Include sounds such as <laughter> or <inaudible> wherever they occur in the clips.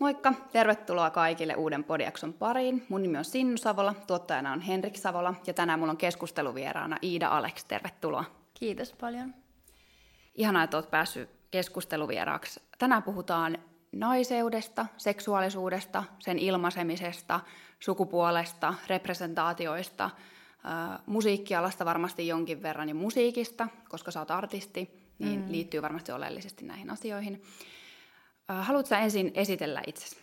Moikka! Tervetuloa kaikille uuden podiakson pariin. Mun nimi on Sinnu Savola, tuottajana on Henrik Savola ja tänään mulla on keskusteluvieraana Iida Alex. Tervetuloa. Kiitos paljon. Ihanaa, että olet päässyt keskusteluvieraaksi. Tänään puhutaan naiseudesta, seksuaalisuudesta, sen ilmaisemisesta, sukupuolesta, representaatioista, äh, musiikkialasta varmasti jonkin verran ja musiikista, koska sä oot artisti, niin mm. liittyy varmasti oleellisesti näihin asioihin. Äh, haluatko ensin esitellä itsesi?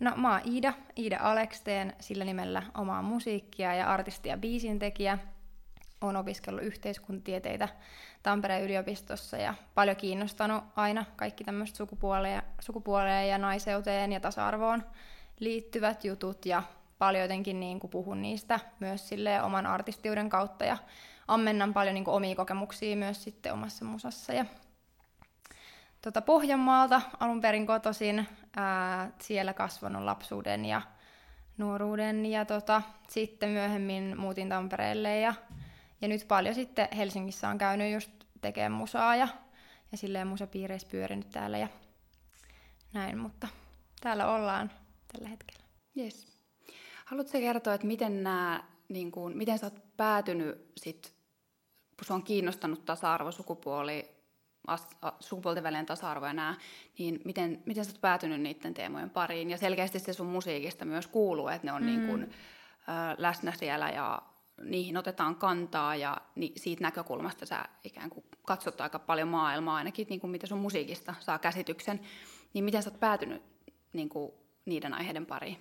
No mä oon Iida, Iida Alex, teen sillä nimellä omaa musiikkia ja artisti ja biisintekijä. Olen opiskellut yhteiskuntatieteitä Tampereen yliopistossa ja paljon kiinnostanut aina kaikki tämmöiset sukupuoleen, sukupuoleen ja naiseuteen ja tasa-arvoon liittyvät jutut ja paljon jotenkin niin kuin puhun niistä myös sille oman artistiuden kautta ja ammennan paljon niin kuin omia kokemuksia myös sitten omassa musassa ja tota Pohjanmaalta alun perin kotoisin, ää, siellä kasvanut lapsuuden ja nuoruuden ja tota, sitten myöhemmin muutin Tampereelle ja, ja nyt paljon sitten Helsingissä on käynyt just tekemään musaa ja, ja silleen musapiireissä pyörinyt täällä ja näin, mutta täällä ollaan tällä hetkellä. Yes. Haluatko kertoa, että miten, nämä, niin kuin, miten sä oot päätynyt sit, kun sua on kiinnostanut tasa-arvo, sukupuoli, sukupuolten välinen tasa-arvo ja nämä, niin miten, miten sä oot päätynyt niiden teemojen pariin? Ja selkeästi se sun musiikista myös kuuluu, että ne on mm. niin kuin, äh, läsnä siellä ja niihin otetaan kantaa ja ni, siitä näkökulmasta sä ikään kuin katsot aika paljon maailmaa, ainakin niin kuin mitä sun musiikista saa käsityksen. Niin miten sä oot päätynyt niin kuin, niiden aiheiden pariin?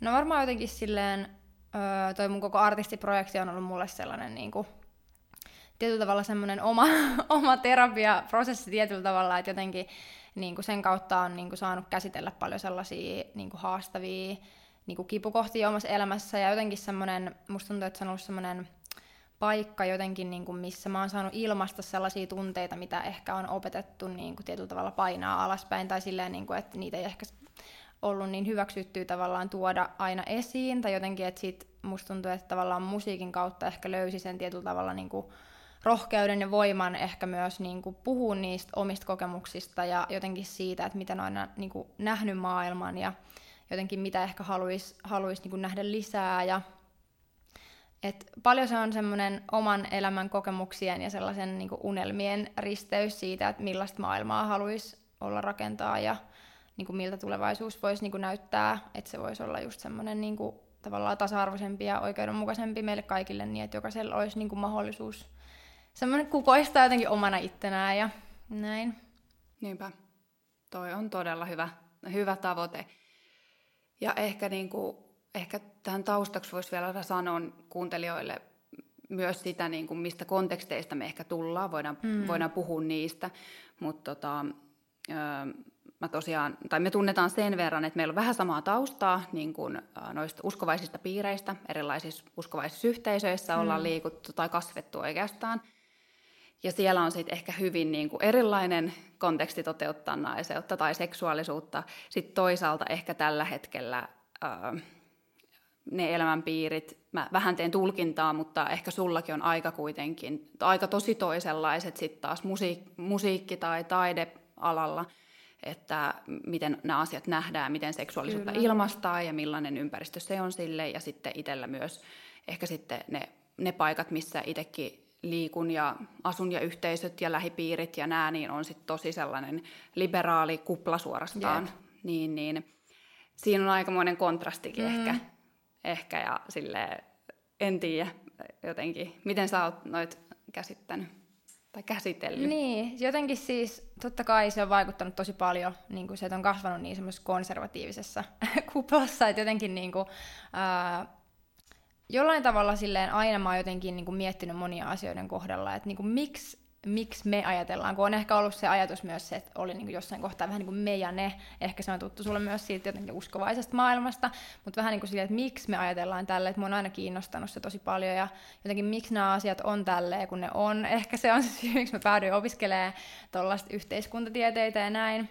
No varmaan jotenkin silleen, öö, toi mun koko artistiprojekti on ollut mulle sellainen niin kuin, tietyllä tavalla semmoinen oma, <laughs> oma terapiaprosessi tietyllä tavalla, että jotenkin niin kuin sen kautta on niin kuin saanut käsitellä paljon sellaisia niin kuin haastavia niin kuin kipukohtia omassa elämässä. Ja jotenkin semmoinen, musta tuntuu, että se on ollut semmoinen paikka jotenkin, niin kuin missä mä oon saanut ilmaista sellaisia tunteita, mitä ehkä on opetettu niin kuin tietyllä tavalla painaa alaspäin. Tai silleen, niin kuin, että niitä ei ehkä ollut niin hyväksyttyä tavallaan tuoda aina esiin, tai jotenkin, että sit musta tuntuu, että tavallaan musiikin kautta ehkä löysi sen tietyllä tavalla niin kuin rohkeuden ja voiman ehkä myös niin kuin puhua niistä omista kokemuksista ja jotenkin siitä, että miten on niin kuin nähnyt maailman ja jotenkin mitä ehkä haluaisi haluais niin nähdä lisää ja et paljon se on semmoinen oman elämän kokemuksien ja sellaisen niin kuin unelmien risteys siitä, että millaista maailmaa haluaisi olla rakentaa ja niin kuin miltä tulevaisuus voisi niin kuin näyttää, että se voisi olla just semmoinen niin tavallaan tasa-arvoisempi ja oikeudenmukaisempi meille kaikille niin, että jokaisella olisi niin kuin mahdollisuus semmoinen kukoistaa jotenkin omana ittenään ja näin. Niinpä. Toi on todella hyvä, hyvä tavoite. Ja ehkä, niin kuin, ehkä tähän taustaksi voisi vielä sanoa kuuntelijoille myös sitä, niin kuin, mistä konteksteista me ehkä tullaan, voidaan, mm. voidaan puhua niistä, mutta tota, mä tosiaan, tai me tunnetaan sen verran, että meillä on vähän samaa taustaa niin kuin noista uskovaisista piireistä, erilaisissa uskovaisissa yhteisöissä mm. ollaan liikuttu tai kasvettu oikeastaan. Ja siellä on sitten ehkä hyvin niin kuin erilainen konteksti toteuttaa naiseutta tai seksuaalisuutta. Sitten toisaalta ehkä tällä hetkellä ää, ne elämänpiirit, mä vähän teen tulkintaa, mutta ehkä sullakin on aika kuitenkin, aika tosi toisenlaiset sitten taas musiik- musiikki- tai taidealalla – että miten nämä asiat nähdään, miten seksuaalisuutta Kyllä. ilmastaa ja millainen ympäristö se on sille. Ja sitten itsellä myös ehkä sitten ne, ne paikat, missä itsekin liikun ja asun ja yhteisöt ja lähipiirit ja nämä, niin on sitten tosi sellainen liberaali kupla suorastaan. Yep. Niin, niin siinä on aikamoinen kontrastikin mm. ehkä, ehkä ja sille en tiedä jotenkin, miten sä oot noit käsittänyt? tai käsitellyt. Niin, jotenkin siis totta kai se on vaikuttanut tosi paljon, niin kuin se, että on kasvanut niin semmoisessa konservatiivisessa <laughs> kuplassa, että jotenkin niin kuin, ää, jollain tavalla silleen aina mä oon jotenkin niin kuin miettinyt monia asioiden kohdalla, että niin kuin miksi miksi me ajatellaan, kun on ehkä ollut se ajatus myös se, että oli niin kuin jossain kohtaa vähän niin kuin me ja ne, ehkä se on tuttu sulle myös siitä jotenkin uskovaisesta maailmasta, mutta vähän niin kuin silleen, että miksi me ajatellaan tälle, että mua on aina kiinnostanut se tosi paljon ja jotenkin miksi nämä asiat on tälleen, kun ne on. Ehkä se on se syy, miksi mä päädyin opiskelemaan tuollaista yhteiskuntatieteitä ja näin.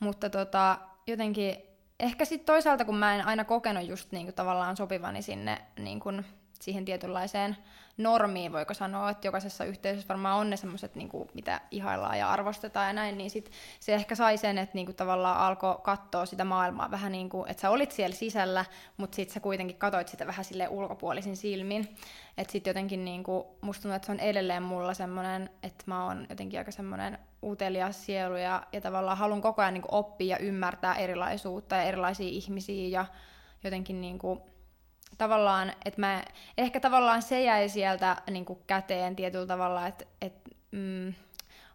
Mutta tota, jotenkin ehkä sitten toisaalta, kun mä en aina kokenut just niin kuin tavallaan sopivani sinne niin kuin siihen tietynlaiseen normiin, voiko sanoa, että jokaisessa yhteisössä varmaan on ne semmoiset, niin mitä ihaillaan ja arvostetaan ja näin, niin sit se ehkä sai sen, että niin kuin, tavallaan alkoi katsoa sitä maailmaa vähän niin kuin, että sä olit siellä sisällä, mutta sitten sä kuitenkin katoit sitä vähän sille ulkopuolisin silmin. Että sitten jotenkin niin kuin, musta tuntuu, että se on edelleen mulla semmoinen, että mä oon jotenkin aika semmoinen utelias sielu ja, ja tavallaan haluan koko ajan niin kuin, oppia ja ymmärtää erilaisuutta ja erilaisia ihmisiä ja jotenkin niin kuin, tavallaan, että mä, ehkä tavallaan se jäi sieltä niin kuin käteen tietyllä tavalla, että, että mm,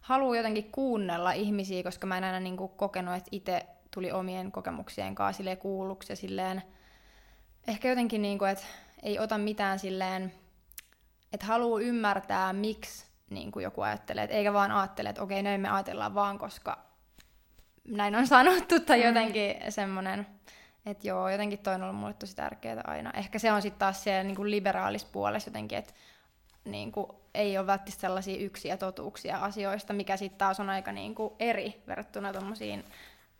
haluan jotenkin kuunnella ihmisiä, koska mä en aina niin kuin kokenut, että itse tuli omien kokemuksien kanssa silleen kuulluksi ja silleen, ehkä jotenkin niin kuin, että ei ota mitään silleen, että haluaa ymmärtää, miksi niin kuin joku ajattelee, että eikä vaan ajattele, että okei, näin me ajatellaan vaan, koska näin on sanottu, tai mm. jotenkin semmoinen, että joo, jotenkin toi on ollut mulle tosi tärkeää aina. Ehkä se on sitten taas siellä niin liberaalis puolessa jotenkin, että niin kuin, ei ole välttämättä sellaisia yksiä totuuksia asioista, mikä sitten taas on aika niin kuin, eri verrattuna tuommoisiin,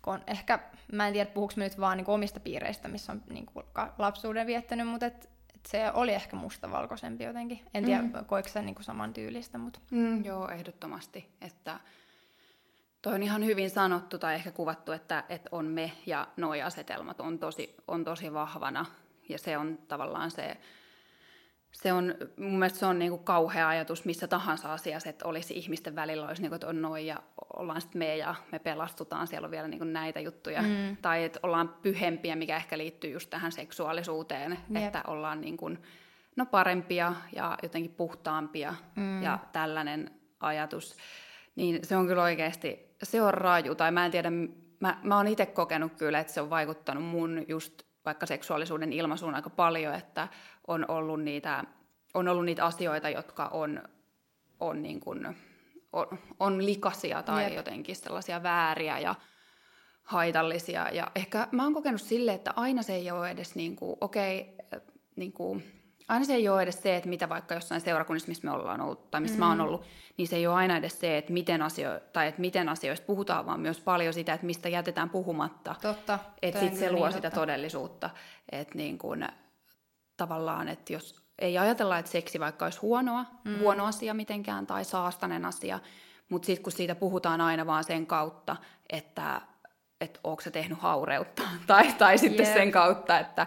kun ehkä, mä en tiedä puhuks nyt vaan niin kuin, omista piireistä, missä on niin kuin, lapsuuden viettänyt, mutta et, et se oli ehkä mustavalkoisempi jotenkin. En tiedä, mm. koiko se niin kuin, saman tyylistä, mutta... Mm, joo, ehdottomasti, että Toi on ihan hyvin sanottu tai ehkä kuvattu, että, että on me ja nuo asetelmat on tosi, on tosi vahvana. Ja se on tavallaan se, se on, mun mielestä se on niin kuin kauhea ajatus missä tahansa asiassa, että olisi ihmisten välillä olisi niin kuin, että on noin ja ollaan sitten me ja me pelastutaan, siellä on vielä niin kuin näitä juttuja. Mm. Tai että ollaan pyhempiä, mikä ehkä liittyy just tähän seksuaalisuuteen, Jep. että ollaan niin kuin, no parempia ja jotenkin puhtaampia mm. ja tällainen ajatus. Niin se on kyllä oikeasti se on raju, tai mä en tiedä, mä, mä oon itse kokenut kyllä, että se on vaikuttanut mun just vaikka seksuaalisuuden ilmaisuun aika paljon, että on ollut niitä, on ollut niitä asioita, jotka on, on, niin kuin, on, on likaisia tai Jep. jotenkin sellaisia vääriä ja haitallisia. Ja ehkä mä oon kokenut sille, että aina se ei ole edes niin kuin, okei, okay, niin kuin, aina se ei ole edes se, että mitä vaikka jossain seurakunnissa, missä me ollaan ollut, tai missä mm. mä oon mm. ollut, niin se ei ole aina edes se, että miten, asio- tai että miten asioista puhutaan, vaan myös paljon sitä, että mistä jätetään puhumatta. Totta. Että sitten se luo niin sitä totta. todellisuutta. Että niin kuin, tavallaan, että jos ei ajatella, että seksi vaikka olisi huonoa, mm. huono asia mitenkään, tai saastainen asia, mutta sitten kun siitä puhutaan aina vaan sen kautta, että että onko se tehnyt haureutta, <laughs> tai, tai sitten yeah. sen kautta, että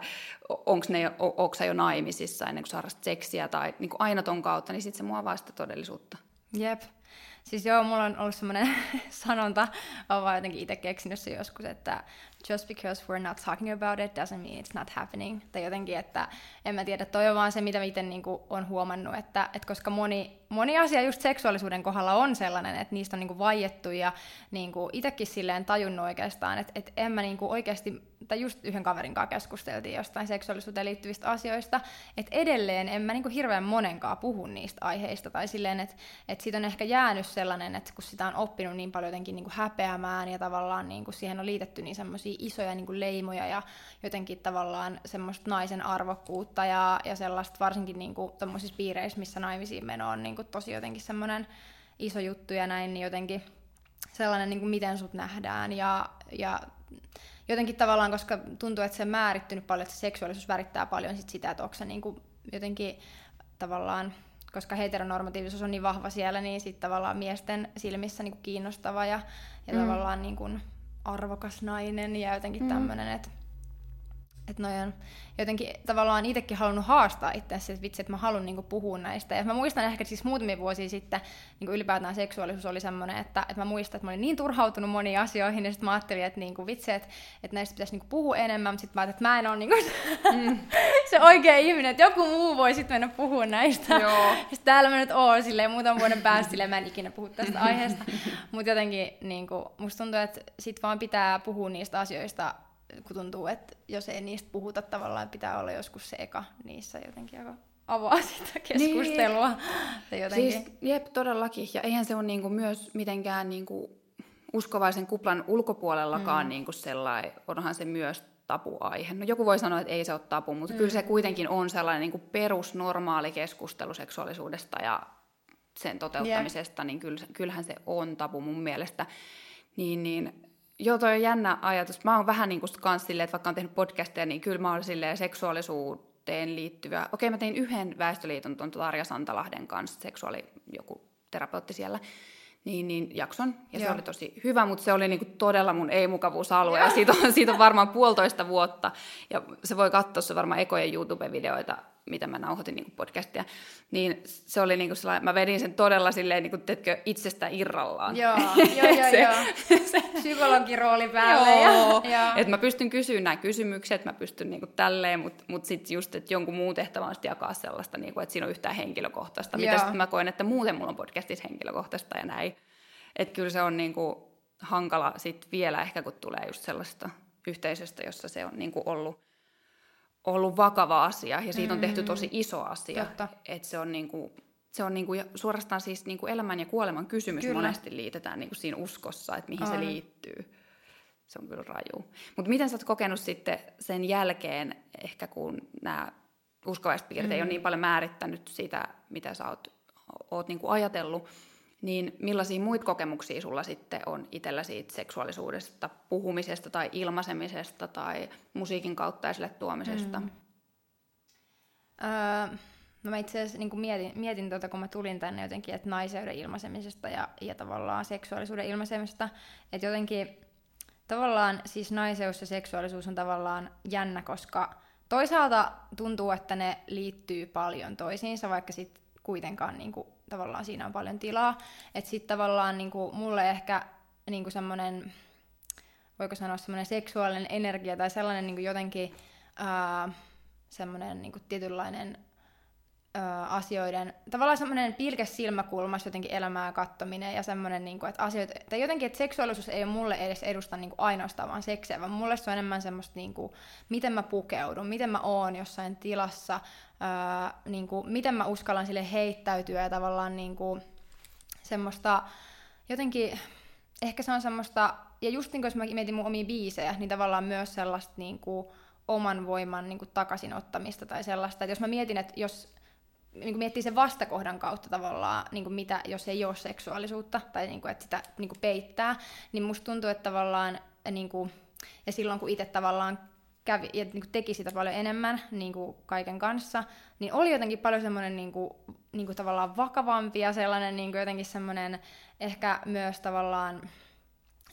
onko ne, onko jo naimisissa ennen kuin saa seksiä, tai niin kuin aina ton kautta, niin sitten se muovaa sitä todellisuutta. Jep. Siis joo, mulla on ollut semmoinen <laughs> sanonta, olen vaan jotenkin itse keksinyt se joskus, että just because we're not talking about it doesn't mean it's not happening. Tai jotenkin, että en mä tiedä, toi on vaan se, mitä miten niinku on huomannut, että, että koska moni, moni asia just seksuaalisuuden kohdalla on sellainen, että niistä on niinku vaiettu ja niinku itsekin silleen tajunnut oikeastaan, että, että en mä niinku oikeasti tai just yhden kaverin kanssa keskusteltiin jostain seksuaalisuuteen liittyvistä asioista, että edelleen en mä niinku hirveän monenkaan puhu niistä aiheista, tai silleen, että, että siitä on ehkä jäänyt sellainen, että kun sitä on oppinut niin paljon jotenkin niinku häpeämään, ja tavallaan niinku siihen on liitetty niin semmoisia isoja niinku leimoja, ja jotenkin tavallaan semmoista naisen arvokkuutta, ja, ja sellaista varsinkin niinku piireissä, missä naimisiin meno on niinku tosi jotenkin semmoinen iso juttu ja näin, niin jotenkin sellainen, niin kuin miten sut nähdään, ja, ja jotenkin tavallaan, koska tuntuu, että se on määrittynyt paljon, että se seksuaalisuus värittää paljon sit sitä, että onko se niin kuin jotenkin tavallaan, koska heteronormatiivisuus on niin vahva siellä, niin sitten tavallaan miesten silmissä niin kuin kiinnostava ja, ja mm. tavallaan niin kuin arvokas nainen ja jotenkin mm. tämmöinen, että että noi on jotenkin tavallaan itsekin halunnut haastaa itse että vitsi, että mä haluan niinku puhua näistä. Ja mä muistan ehkä siis muutamia vuosia sitten, niinku ylipäätään seksuaalisuus oli semmoinen, että, että mä muistan, että mä olin niin turhautunut moniin asioihin, ja sitten mä ajattelin, että niinku, vitsi, että, että näistä pitäisi niinku puhua enemmän, mutta sitten mä ajattelin, että mä en ole niinku mm. <laughs> se oikea ihminen, että joku muu voi sitten mennä puhua näistä. Joo. <laughs> sitten täällä mä nyt oon silleen muutaman vuoden päästä, silleen mä en ikinä puhu tästä <laughs> aiheesta. mutta jotenkin niinku, musta tuntuu, että sit vaan pitää puhua niistä asioista kun tuntuu, että jos ei niistä puhuta tavallaan, pitää olla joskus se eka niissä jotenkin aika avaa <laughs> sitä keskustelua. Niin. jotenkin... Siis, jep, todellakin. Ja eihän se ole niinku myös mitenkään niinku uskovaisen kuplan ulkopuolellakaan mm. niinku sellainen, onhan se myös tapuaihe. No joku voi sanoa, että ei se ole tapu, mutta mm. kyllä se kuitenkin on sellainen niinku perusnormaali keskustelu seksuaalisuudesta ja sen toteuttamisesta, yep. niin kyllähän se on tapu mun mielestä. Niin, niin Joo, toi on jännä ajatus. Mä oon vähän niin kuin kans silleen, että vaikka on tehnyt podcasteja, niin kyllä mä oon silleen seksuaalisuuteen liittyvää. Okei, mä tein yhden väestöliiton tuon Tarja Santalahden kanssa, seksuaali joku terapeutti siellä, niin, niin jakson. Ja Joo. se oli tosi hyvä, mutta se oli niinku todella mun ei-mukavuusalue. Ja siitä on, siitä on varmaan puolitoista vuotta. Ja se voi katsoa se varmaan ekojen YouTube-videoita mitä mä nauhoitin niin podcastia, niin se oli niin kuin sellainen, mä vedin sen todella silleen, niin kuin, teetkö, itsestä irrallaan. Joo, joo, <laughs> joo, se, joo. <laughs> Se, Psykologin rooli päälle. Joo, ja, että mä pystyn kysymään nämä kysymykset, mä pystyn niin kuin tälleen, mutta mut sitten just, että jonkun muun tehtävä on jakaa sellaista, niin kuin, että siinä on yhtään henkilökohtaista, mitä sitten mä koen, että muuten mulla on podcastissa henkilökohtaista ja näin. Että kyllä se on niin kuin, hankala sitten vielä ehkä, kun tulee just sellaista yhteisöstä, jossa se on niin kuin ollut ollut vakava asia ja siitä on tehty mm. tosi iso asia. Että se on niinku, se on niinku suorastaan siis niinku elämän ja kuoleman kysymys kyllä. monesti liitetään niinku siinä uskossa, että mihin Ai. se liittyy. Se on kyllä raju. Mutta miten sä oot kokenut sitten sen jälkeen, ehkä kun nämä uskovaispiirteet mm. ei ole niin paljon määrittänyt sitä, mitä sä oot, oot niinku ajatellut, niin millaisia muita kokemuksia sulla sitten on itsellä siitä seksuaalisuudesta, puhumisesta tai ilmaisemisesta tai musiikin kautta esille tuomisesta? Mm. Öö, no mä itse asiassa niin mietin, mietin tuota, kun mä tulin tänne jotenkin, että naiseuden ilmaisemisesta ja, ja tavallaan seksuaalisuuden ilmaisemisesta, että jotenkin tavallaan siis naiseus ja seksuaalisuus on tavallaan jännä, koska toisaalta tuntuu, että ne liittyy paljon toisiinsa, vaikka sitten kuitenkaan niin kuin, tavallaan siinä on paljon tilaa. Että sitten tavallaan niin kuin, mulle ehkä niin semmoinen, voiko sanoa semmoinen seksuaalinen energia tai sellainen niin kuin jotenkin semmoinen niin tietynlainen asioiden, tavallaan semmoinen pilkes silmäkulmas jotenkin elämää kattominen ja semmoinen, niin kuin, että asioita, tai jotenkin, että seksuaalisuus ei mulle edes edusta niin kuin ainoastaan vaan seksiä, vaan mulle se on enemmän semmoista, niin kuin, miten mä pukeudun, miten mä oon jossain tilassa, ää, niin kuin, miten mä uskallan sille heittäytyä ja tavallaan niin kuin, semmoista jotenkin, ehkä se on semmoista, ja just niin kuin jos mä mietin mun omia biisejä, niin tavallaan myös sellaista niin kuin, oman voiman niin kuin, takaisinottamista tai sellaista, että jos mä mietin, että jos niin miettii sen vastakohdan kautta tavallaan, niin kuin mitä, jos ei ole seksuaalisuutta tai niin kuin, että sitä niin kuin peittää, niin musta tuntuu, että tavallaan, niin kuin, ja silloin kun itse tavallaan kävi, ja niin kuin teki sitä paljon enemmän niin kuin kaiken kanssa, niin oli jotenkin paljon semmoinen niin kuin, niin kuin tavallaan vakavampi ja sellainen niin kuin jotenkin semmoinen ehkä myös tavallaan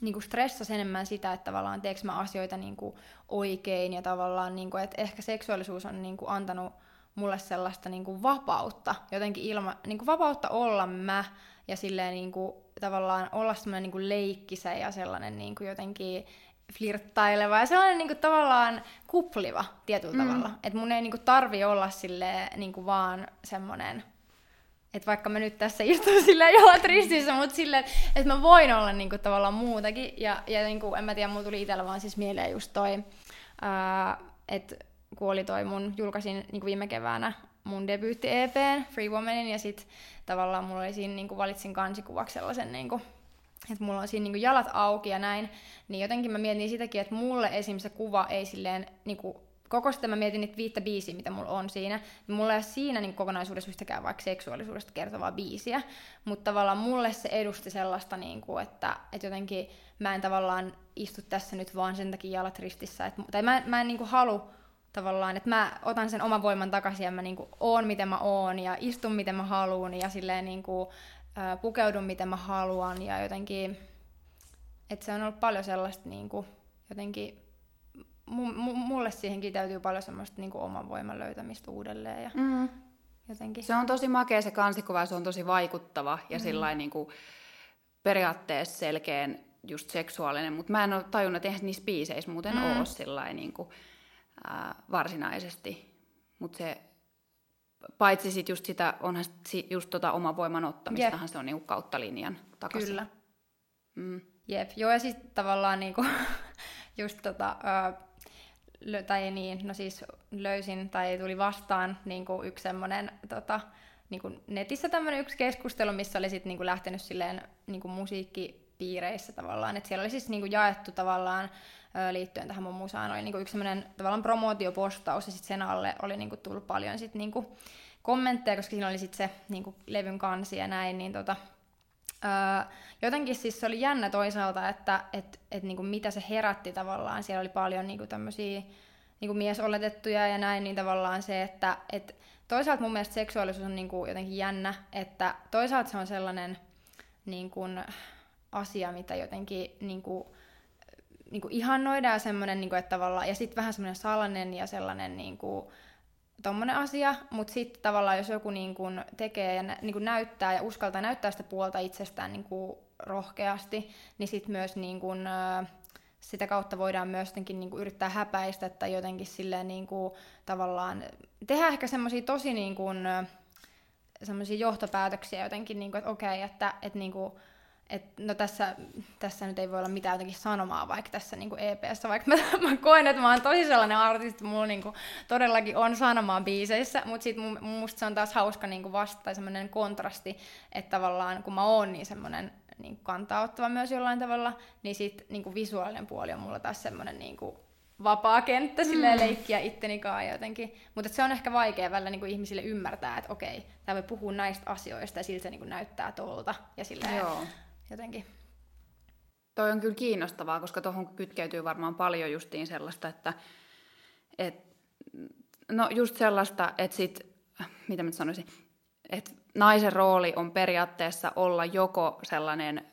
niin kuin stressasi enemmän sitä, että tavallaan teekö mä asioita niin kuin oikein ja tavallaan, niin kuin, että ehkä seksuaalisuus on niin kuin antanut mulle sellaista niin kuin vapautta, jotenkin ilma, niin kuin vapautta olla mä ja silleen niin kuin, tavallaan olla semmoinen niin kuin leikkisä ja sellainen niin kuin jotenkin flirttaileva ja sellainen niin kuin, tavallaan kupliva tietyllä mm. tavalla. Että mun ei niin kuin, tarvi olla silleen niin kuin, vaan semmoinen että vaikka mä nyt tässä istun <laughs> sillä jalat ristissä, mutta silleen, että mä voin olla niinku tavallaan muutakin. Ja, ja niinku, en mä tiedä, mulla tuli itsellä vaan siis mieleen just toi, että kun oli toi mun, julkaisin niin viime keväänä mun debyytti EPn, Free Womanin, ja sit tavallaan mulla oli siinä, niin kuin valitsin kansikuvaksi sellaisen, niin kuin, että mulla on siinä niin kuin jalat auki ja näin, niin jotenkin mä mietin sitäkin, että mulle esim. se kuva ei silleen, niin kuin, koko sitä mä mietin niitä viittä biisiä, mitä mulla on siinä, niin mulla ei ole siinä niin kokonaisuudessa yhtäkään vaikka seksuaalisuudesta kertovaa biisiä, mutta tavallaan mulle se edusti sellaista, niin kuin, että, että jotenkin mä en tavallaan istu tässä nyt vaan sen takia jalat ristissä, että, tai mä, mä en niin kuin halua tavallaan, että mä otan sen oman voiman takaisin ja mä niinku oon miten mä oon ja istun miten mä haluan ja silleen niinku, pukeudun miten mä haluan ja jotenkin, että se on ollut paljon sellaista niinku, jotenkin, m- mulle siihen täytyy paljon semmoista niinku oman voiman löytämistä uudelleen ja mm. jotenkin. Se on tosi makea se kansikuva se on tosi vaikuttava ja mm. sillain niinku periaatteessa selkeän just seksuaalinen, mutta mä en ole tajunnut, että eihän niissä biiseissä muuten mm. ole sillä niinku, ää, varsinaisesti. Mutta se, paitsi sit just sitä, onhan sit just tota oman voiman ottamistahan Jep. se on niinku kautta linjan takaisin. Kyllä. Mm. Jep, joo ja sitten tavallaan niinku, <laughs> just tota, lö, tai niin, no siis löysin tai tuli vastaan niinku yksi semmoinen tota, niinku netissä tämmöinen yksi keskustelu, missä oli sitten niinku lähtenyt silleen niinku musiikkipiireissä tavallaan, että siellä oli siis niinku jaettu tavallaan liittyen tähän mun musaan. Oli niinku yksi sellainen tavallaan promootiopostaus ja sitten sen alle oli niinku tullut paljon sit niinku kommentteja, koska siinä oli sitten se niinku levyn kansi ja näin, niin tota, Öö, jotenkin siis se oli jännä toisaalta, että et, et niinku mitä se herätti tavallaan. Siellä oli paljon niinku tämmöisiä niin kuin miesoletettuja ja näin, niin tavallaan se, että et toisaalta mun mielestä seksuaalisuus on niin kuin jotenkin jännä, että toisaalta se on sellainen niin kuin, asia, mitä jotenkin niin kuin, niin kuin ihannoidaan semmoinen, niin kuin, että tavallaan, ja sitten vähän semmoinen salainen ja sellainen niin kuin, tommonen asia, mutta sitten tavallaan jos joku niin kun tekee ja nä, niin kun näyttää ja uskaltaa näyttää sitä puolta itsestään niin kun rohkeasti, niin sitten myös niin kun, sitä kautta voidaan myös jotenkin niin kuin yrittää häpäistä tai jotenkin silleen niin kuin, tavallaan tehdä ehkä semmoisia tosi niin kuin, semmoisia johtopäätöksiä jotenkin, niin kuin, että okei, että, että niin kuin, et, no tässä, tässä nyt ei voi olla mitään jotenkin sanomaa vaikka tässä niin EPssä, vaikka mä, <laughs> mä koen, että mä oon tosi sellainen artisti, mulla niin kuin, todellakin on sanomaa biiseissä, mutta sitten musta se on taas hauska niin kuin vasta tai semmoinen kontrasti, että tavallaan kun mä oon niin semmoinen niin kantaa ottava myös jollain tavalla, niin sitten niin visuaalinen puoli on mulla taas semmoinen niin kuin vapaa kenttä silleen mm. leikkiä itteni kanssa jotenkin. Mutta se on ehkä vaikea välillä niin kuin ihmisille ymmärtää, että okei, tämä voi puhua näistä asioista ja siltä se niin kuin näyttää tuolta. Ja silleen, Joo jotenkin. Toi on kyllä kiinnostavaa, koska tuohon kytkeytyy varmaan paljon justiin sellaista, että et, no just sellaista, että sit, mitä mä sanoisin, että naisen rooli on periaatteessa olla joko sellainen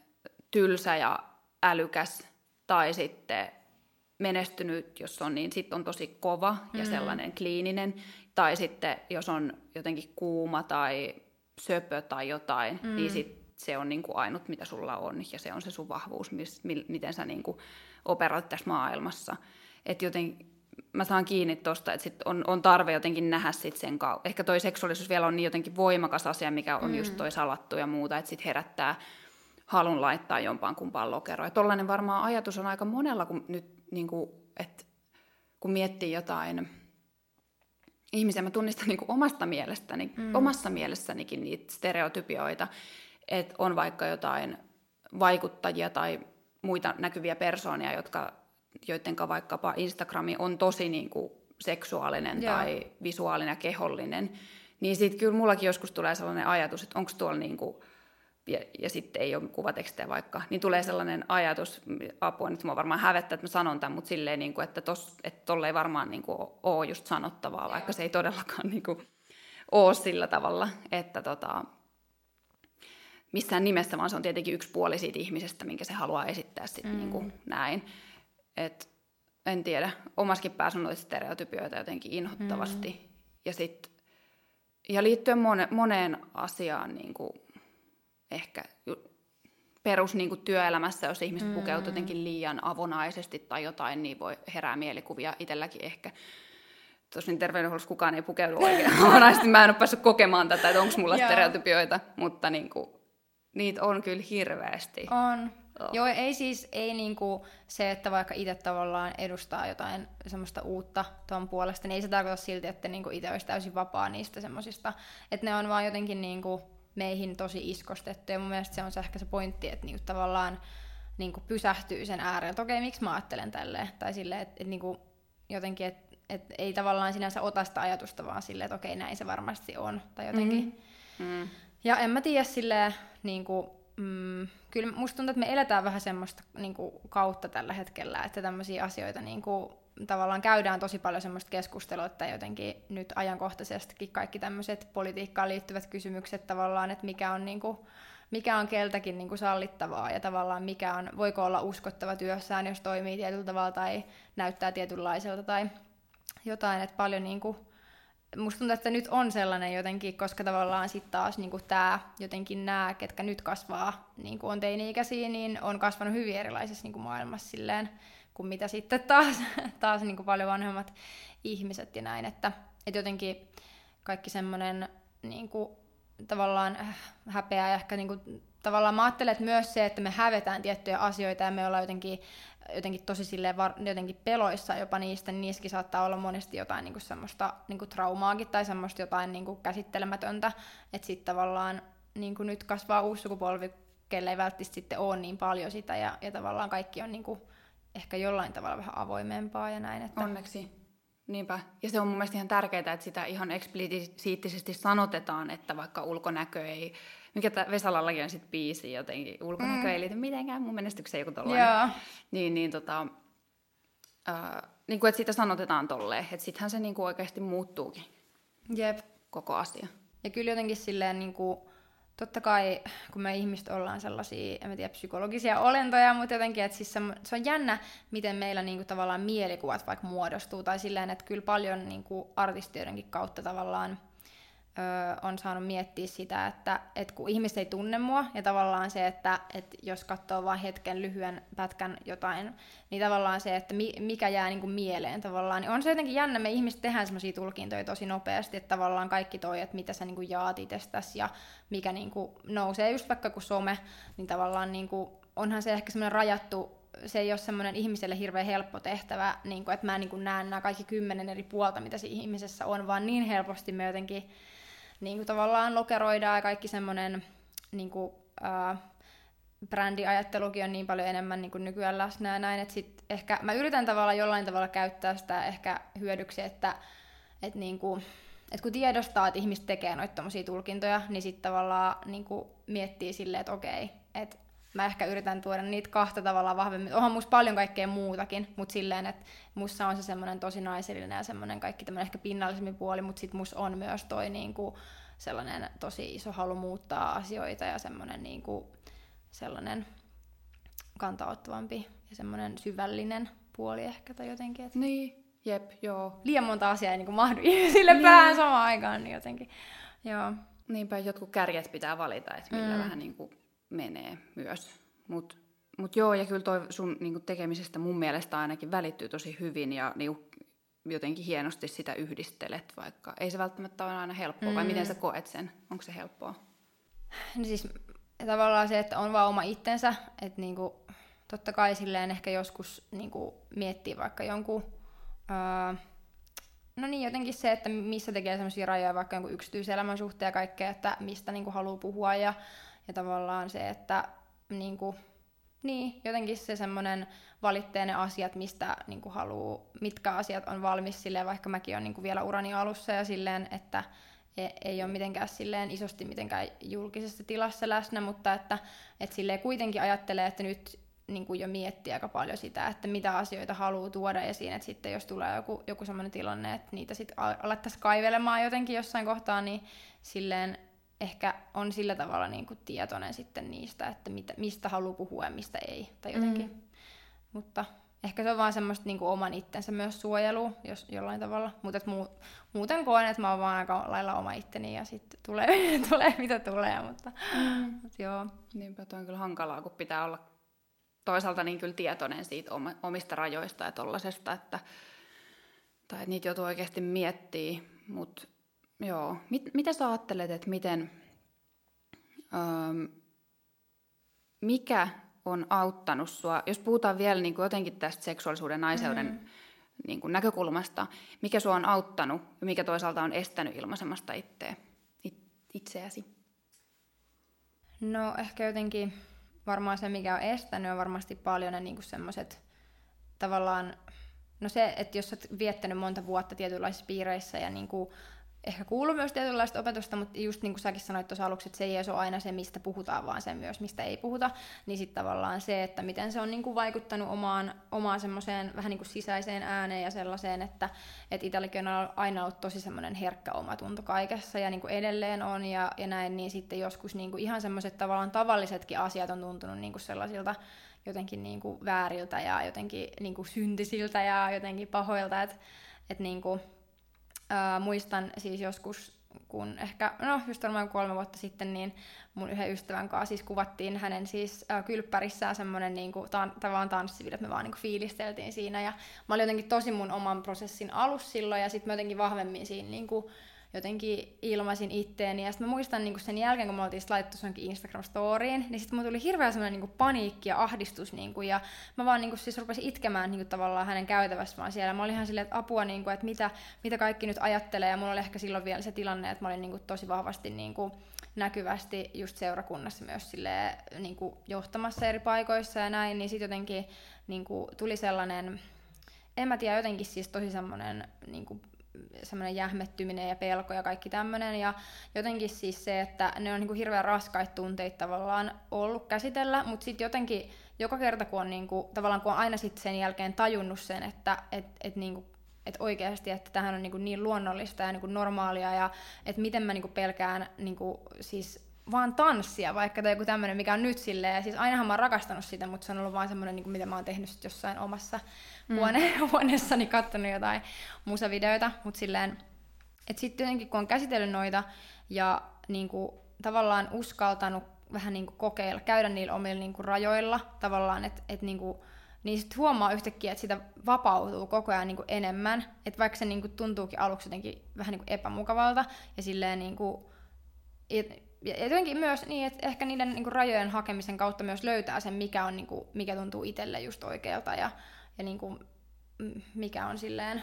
tylsä ja älykäs tai sitten menestynyt, jos on, niin sitten on tosi kova ja mm. sellainen kliininen. Tai sitten, jos on jotenkin kuuma tai söpö tai jotain, niin mm. niin sitten se on niin kuin ainut, mitä sulla on, ja se on se sun vahvuus, mis, mi, miten sä niin kuin operoit tässä maailmassa. Että joten mä saan kiinni tuosta, että sit on, on tarve jotenkin nähdä sit sen kautta. Ehkä toi seksuaalisuus vielä on niin jotenkin voimakas asia, mikä on mm. just toi salattu ja muuta, että sit herättää halun laittaa jompaan kumpaan lokeroon. Ja tollainen varmaan ajatus on aika monella, kun nyt niin kuin, että kun miettii jotain ihmisiä, mä tunnistan niin kuin omasta mielestäni, mm. omassa mielessänikin niitä stereotypioita, että on vaikka jotain vaikuttajia tai muita näkyviä persoonia, jotka, joiden vaikkapa Instagrami on tosi niin kuin seksuaalinen Joo. tai visuaalinen ja kehollinen, niin sitten kyllä mullakin joskus tulee sellainen ajatus, että onko tuolla niin kuin, ja, ja sitten ei ole kuvatekstejä vaikka, niin tulee sellainen ajatus, apua nyt mua varmaan hävettää, että mä sanon tämän, mutta silleen, niin kuin, että, tos, että tolle ei varmaan niin kuin, ole just sanottavaa, vaikka se ei todellakaan niin kuin, ole sillä tavalla, että tota, missään nimessä, vaan se on tietenkin yksi puoli siitä ihmisestä, minkä se haluaa esittää sitten mm. niin kuin näin. Et, en tiedä, omaskin päässä on noita stereotypioita jotenkin inhottavasti. Mm. Ja, sit, ja liittyen mone, moneen asiaan niin kuin ehkä perus niin kuin työelämässä, jos ihmiset mm. pukeutuu jotenkin liian avonaisesti tai jotain, niin voi herää mielikuvia itselläkin ehkä. Tosin terveydenhuollossa kukaan ei pukeudu oikein <laughs> avonaisesti. Mä en ole päässyt kokemaan tätä, että onko mulla stereotypioita, mutta niin kuin, Niitä on kyllä hirveästi. On. Oh. Joo, ei siis ei niinku se, että vaikka itse tavallaan edustaa jotain semmoista uutta tuon puolesta, niin ei se tarkoita silti, että niinku itse olisi täysin vapaa niistä semmoisista. Että ne on vaan jotenkin niinku meihin tosi iskostettu. Ja mun mielestä se on se ehkä se pointti, että niinku tavallaan niinku pysähtyy sen ääreen, että okei, miksi mä ajattelen tälleen. Tai silleen, että et niinku jotenkin, että et ei tavallaan sinänsä ota sitä ajatusta, vaan silleen, että okei, näin se varmasti on. Tai jotenkin. Mm. Mm. Ja en mä tiedä silleen, niin kuin, mm, kyllä musta tuntuu, että me eletään vähän semmoista niin kuin, kautta tällä hetkellä, että tämmöisiä asioita niin kuin, tavallaan käydään tosi paljon semmoista keskustelua, että jotenkin nyt ajankohtaisestikin kaikki tämmöiset politiikkaan liittyvät kysymykset tavallaan, että mikä on niin kuin, mikä on keltäkin niin kuin sallittavaa ja tavallaan mikä on, voiko olla uskottava työssään, jos toimii tietyllä tavalla tai näyttää tietynlaiselta tai jotain, että paljon niin kuin, musta tuntuu, että nyt on sellainen jotenkin, koska tavallaan sitten taas niin tämä jotenkin nämä, ketkä nyt kasvaa, niin kuin on teini-ikäisiä, niin on kasvanut hyvin erilaisessa niin kuin maailmassa silleen, kuin mitä sitten taas, <laughs> taas niin kuin paljon vanhemmat ihmiset ja näin, että, että jotenkin kaikki semmoinen niin kuin, tavallaan häpeä ja ehkä niin kuin, tavallaan mä ajattelen, että myös se, että me hävetään tiettyjä asioita ja me ollaan jotenkin jotenkin tosi silleen var, jotenkin peloissa jopa niistä, niin niissäkin saattaa olla monesti jotain niin kuin semmoista niin kuin traumaakin tai semmoista jotain niin kuin käsittelemätöntä, että sitten tavallaan niin kuin nyt kasvaa uusi sukupolvi, kelle ei välttämättä sitten ole niin paljon sitä ja, ja tavallaan kaikki on niin kuin ehkä jollain tavalla vähän avoimempaa ja näin. Että... Onneksi. Niinpä. Ja se on mun mielestä ihan tärkeää, että sitä ihan eksplisiittisesti sanotetaan, että vaikka ulkonäkö ei mikä tämä Vesalallakin on sitten biisi jotenkin, ulkonäkö mm. ei liity mitenkään mun menestykseen joku tollainen. Joo. Niin, niin tota, ää, niin kuin, että sitä sanotetaan tolleen, että sittenhän se niin kuin oikeasti muuttuukin Jep. koko asia. Ja kyllä jotenkin silleen niin kuin, totta kai, kun me ihmiset ollaan sellaisia, en mä tiedä, psykologisia olentoja, mutta jotenkin, että siis se, se on jännä, miten meillä niin kuin, tavallaan mielikuvat vaikka muodostuu, tai silleen, että kyllä paljon niin kuin, artistioidenkin kautta tavallaan ö, on saanut miettiä sitä, että et kun ihmiset ei tunne mua, ja tavallaan se, että et jos katsoo vain hetken lyhyen pätkän jotain, niin tavallaan se, että mi, mikä jää niinku mieleen tavallaan, niin on se jotenkin jännä, me ihmiset tehdään semmoisia tulkintoja tosi nopeasti, että tavallaan kaikki toi, että mitä sä niinku jaat itsestäsi ja mikä niinku nousee just vaikka kuin some, niin tavallaan niinku, onhan se ehkä semmoinen rajattu se ei ole semmoinen ihmiselle hirveän helppo tehtävä, niin kuin, että mä niin kuin näen nämä kaikki kymmenen eri puolta, mitä siinä ihmisessä on, vaan niin helposti me jotenkin niin kuin tavallaan lokeroidaan ja kaikki semmoinen niin kuin, ää, brändiajattelukin on niin paljon enemmän niin kuin nykyään läsnä ja näin, että sit ehkä mä yritän tavallaan jollain tavalla käyttää sitä ehkä hyödyksi, että et niin kuin, et kun tiedostaa, että ihmiset tekee noita tulkintoja, niin sitten tavallaan niin kuin miettii silleen, että okei, että mä ehkä yritän tuoda niitä kahta tavalla vahvemmin. Onhan musta paljon kaikkea muutakin, mutta silleen, että musta on se semmoinen tosi naisellinen ja semmoinen kaikki tämmöinen ehkä pinnallisemmin puoli, mutta sit musta on myös toi niinku sellainen tosi iso halu muuttaa asioita ja semmoinen niinku sellainen kantaottavampi ja semmoinen syvällinen puoli ehkä tai jotenkin. Että Niin, jep, joo. liian monta asiaa ei niinku mahdu <laughs> sille Niin. päähän samaan aikaan, niin jotenkin. Joo. Niinpä jotkut kärjet pitää valita, että millä Mm. vähän niin kuin menee myös. Mutta mut joo, ja kyllä toi sun niin kuin tekemisestä mun mielestä ainakin välittyy tosi hyvin ja niin jotenkin hienosti sitä yhdistelet, vaikka ei se välttämättä ole aina helppoa, vai Mm. miten sä koet sen? Onko se helppoa? No siis tavallaan se, että on vaan oma itsensä, että niinku, totta kai silleen ehkä joskus niinku, miettii vaikka jonkun, ää, no niin jotenkin se, että missä tekee semmoisia rajoja vaikka jonkun yksityiselämän suhteen ja kaikkea, että mistä niinku haluaa puhua ja, ja tavallaan se, että niinku, niin, jotenkin se semmoinen valitsee ne asiat, mistä niinku haluaa, mitkä asiat on valmis silleen, vaikka mäkin olen niinku vielä urani alussa ja silleen, että e- ei ole mitenkään silleen isosti mitenkään julkisessa tilassa läsnä, mutta että et silleen kuitenkin ajattelee, että nyt niin kuin jo miettii aika paljon sitä, että mitä asioita haluaa tuoda esiin, että sitten jos tulee joku, joku sellainen tilanne, että niitä sitten alettaisiin kaivelemaan jotenkin jossain kohtaa, niin silleen ehkä on sillä tavalla niin kuin tietoinen sitten niistä, että mitä, mistä haluaa puhua ja mistä ei, tai jotenkin. Mm. Mutta ehkä se on vaan semmoista niin kuin oman itsensä myös suojelu, jos jollain tavalla. Mutta muu, muuten koen, että mä oon vaan aika lailla oma itteni ja sitten tulee, <laughs> tulee mitä tulee, mutta, mm. mutta joo. Niinpä on kyllä hankalaa, kun pitää olla toisaalta niin kyllä tietoinen siitä omista rajoista ja tollasesta, että, tai että niitä joutuu oikeasti miettimään, mutta joo. Mit, mitä sä ajattelet, että miten, öö, mikä on auttanut sua, jos puhutaan vielä niin kuin jotenkin tästä seksuaalisuuden naiseuden mm-hmm. niin kuin näkökulmasta, mikä sua on auttanut ja mikä toisaalta on estänyt ilmaisemasta itseä, it, itseäsi? No ehkä jotenkin varmaan se, mikä on estänyt, on varmasti paljon ne niinku semmoiset tavallaan, no se, että jos olet viettänyt monta vuotta tietynlaisissa piireissä ja niinku, ehkä kuuluu myös tietynlaista opetusta, mutta just niin kuin säkin sanoit tuossa aluksi, että se ei ole aina se, mistä puhutaan, vaan se myös, mistä ei puhuta, niin sitten tavallaan se, että miten se on niin kuin vaikuttanut omaan, omaan semmoiseen vähän niin kuin sisäiseen ääneen ja sellaiseen, että, että itselläkin on aina ollut tosi semmoinen herkkä omatunto kaikessa ja niin kuin edelleen on ja, ja näin, niin sitten joskus niin kuin ihan semmoiset tavallaan tavallisetkin asiat on tuntunut niin kuin sellaisilta jotenkin niin kuin vääriltä ja jotenkin niin kuin syntisiltä ja jotenkin pahoilta, että, että niin kuin, Ää, muistan siis joskus, kun ehkä, no just varmaan kolme vuotta sitten, niin mun yhden ystävän kanssa siis kuvattiin hänen siis ää, kylppärissään semmoinen niinku, tan- tavallaan tanssivideo, että me vaan niinku fiilisteltiin siinä. Ja mä olin jotenkin tosi mun oman prosessin alussa silloin, ja sitten mä jotenkin vahvemmin siinä niinku, jotenkin ilmaisin itteeni. Ja sitten mä muistan niin sen jälkeen, kun me oltiin laitettu sonkin Instagram-storiin, niin sitten mulla tuli hirveä semmoinen niin paniikki ja ahdistus. Niin kuin, ja mä vaan niin kuin, siis rupesin itkemään niin kuin, tavallaan hänen käytävässä vaan siellä. Mä olin ihan silleen, että apua, niin kuin, että mitä, mitä kaikki nyt ajattelee. Ja mulla oli ehkä silloin vielä se tilanne, että mä olin niin kuin, tosi vahvasti niin kuin, näkyvästi just seurakunnassa myös silleen, niin kuin, johtamassa eri paikoissa ja näin. Niin sitten jotenkin niin kuin, tuli sellainen, en mä tiedä, jotenkin siis tosi semmoinen niin semmoinen jähmettyminen ja pelko ja kaikki tämmöinen. Ja jotenkin siis se, että ne on niin kuin hirveän raskaita tunteita tavallaan ollut käsitellä, mutta sitten jotenkin joka kerta kun on, niin kuin, tavallaan kun on aina sitten sen jälkeen tajunnut sen, että et, et, niin kuin, et oikeasti, että tähän on niin, kuin niin luonnollista ja niin kuin normaalia ja että miten mä niin kuin pelkään niin kuin, siis vaan tanssia, vaikka tai joku tämmöinen, mikä on nyt silleen, ja siis ainahan mä oon rakastanut sitä, mutta se on ollut vaan semmoinen, niin kuin mitä mä oon tehnyt sit jossain omassa mm. huone- <laughs> huoneessani, katsonut jotain musavideoita, mutta silleen, että sitten jotenkin kun on käsitellyt noita ja niin kuin, tavallaan uskaltanut vähän niin kuin kokeilla, käydä niillä omilla niin kuin rajoilla tavallaan, että et niin kuin, niin sitten huomaa yhtäkkiä, että sitä vapautuu koko ajan niin kuin enemmän. Että vaikka se niin kuin tuntuukin aluksi jotenkin vähän niin kuin epämukavalta ja silleen niin kuin, et, ja jotenkin myös niin, että ehkä niiden niin kuin rajojen hakemisen kautta myös löytää sen, mikä, on, niin kuin, mikä tuntuu itselle just oikealta ja, ja niin kuin, mikä on silleen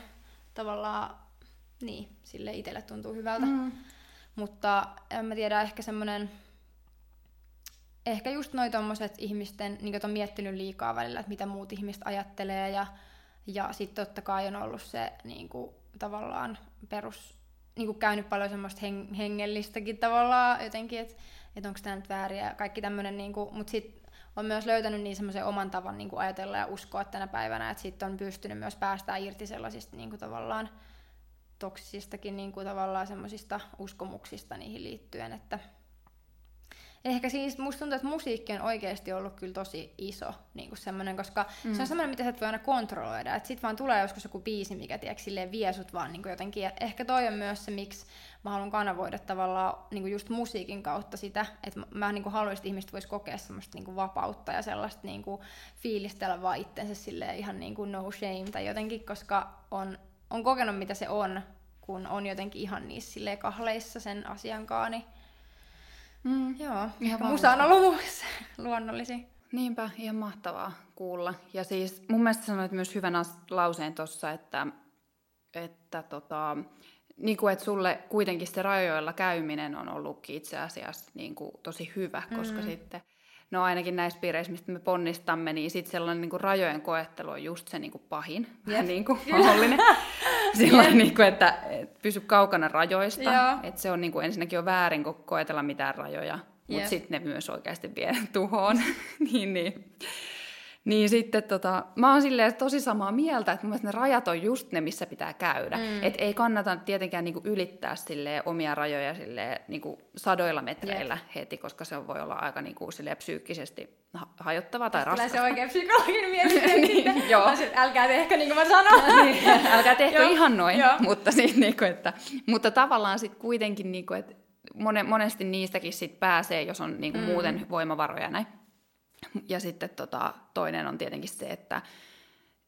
tavallaan, niin, sille itselle tuntuu hyvältä. Mm. Mutta en mä tiedä, ehkä semmoinen, ehkä just noi tommoset ihmisten, niin on miettinyt liikaa välillä, että mitä muut ihmiset ajattelee ja, ja sitten totta kai on ollut se niin kuin, tavallaan perus niin kuin käynyt paljon semmoista heng- hengellistäkin tavallaan jotenkin, että et onko tämä nyt väärin ja kaikki tämmöinen, niin mutta sitten on myös löytänyt niin semmoisen oman tavan niin kuin ajatella ja uskoa tänä päivänä, että sitten on pystynyt myös päästään irti sellaisista niin kuin tavallaan toksisistakin niin kuin tavallaan semmoisista uskomuksista niihin liittyen, että ehkä siis musta tuntuu, että musiikki on oikeasti ollut kyllä tosi iso niin kuin semmoinen, koska mm. se on semmoinen, mitä sä et voi aina kontrolloida. Että sit vaan tulee joskus joku biisi, mikä tiedätkö, silleen vie sut vaan niin kuin jotenkin. Ja ehkä toi on myös se, miksi mä haluan kanavoida tavallaan niin kuin just musiikin kautta sitä, että mä niin kuin haluaisin, että ihmiset vois kokea semmoista niin kuin vapautta ja sellaista niin kuin fiilistellä vaan itsensä silleen ihan niin kuin no shame tai jotenkin, koska on, on kokenut mitä se on, kun on jotenkin ihan niissä kahleissa sen asiankaan, niin Mm, joo, ihan musa on ollut <laughs> luonnollisia. Niinpä, ihan mahtavaa kuulla. Ja siis mun mielestä sanoit myös hyvän lauseen tuossa, että, että tota, niin kuin, että sulle kuitenkin se rajoilla käyminen on ollutkin itse asiassa niin kuin tosi hyvä, koska mm. sitten – no ainakin näissä piireissä, mistä me ponnistamme, niin sitten sellainen niin kuin rajojen koettelu on just se niin kuin pahin, yes. niin kuin mahdollinen. Silloin, niin kuin, että pysy kaukana rajoista. Että se on niin kuin, ensinnäkin on väärin, kun koetella mitään rajoja, mutta sitten ne myös oikeasti vie tuhoon. <laughs> niin, niin. Niin sitten tota, mä oon silleen tosi samaa mieltä, että mun mielestä ne rajat on just ne, missä pitää käydä. Mm. Et ei kannata tietenkään niinku ylittää silleen omia rajoja silleen niinku sadoilla metreillä yep. heti, koska se voi olla aika niinku silleen psyykkisesti hajottavaa tai raskasta. se oikein psykologin mielipide. <laughs> niin, joo. älkää tehkö niin kuin mä sanoin. <laughs> niin, älkää tehkö ihan noin, mutta, sit, niinku, että, mutta tavallaan sitten kuitenkin, niinku, että monesti niistäkin sit pääsee, jos on niinku mm. muuten voimavaroja näin. Ja sitten tota, toinen on tietenkin se, että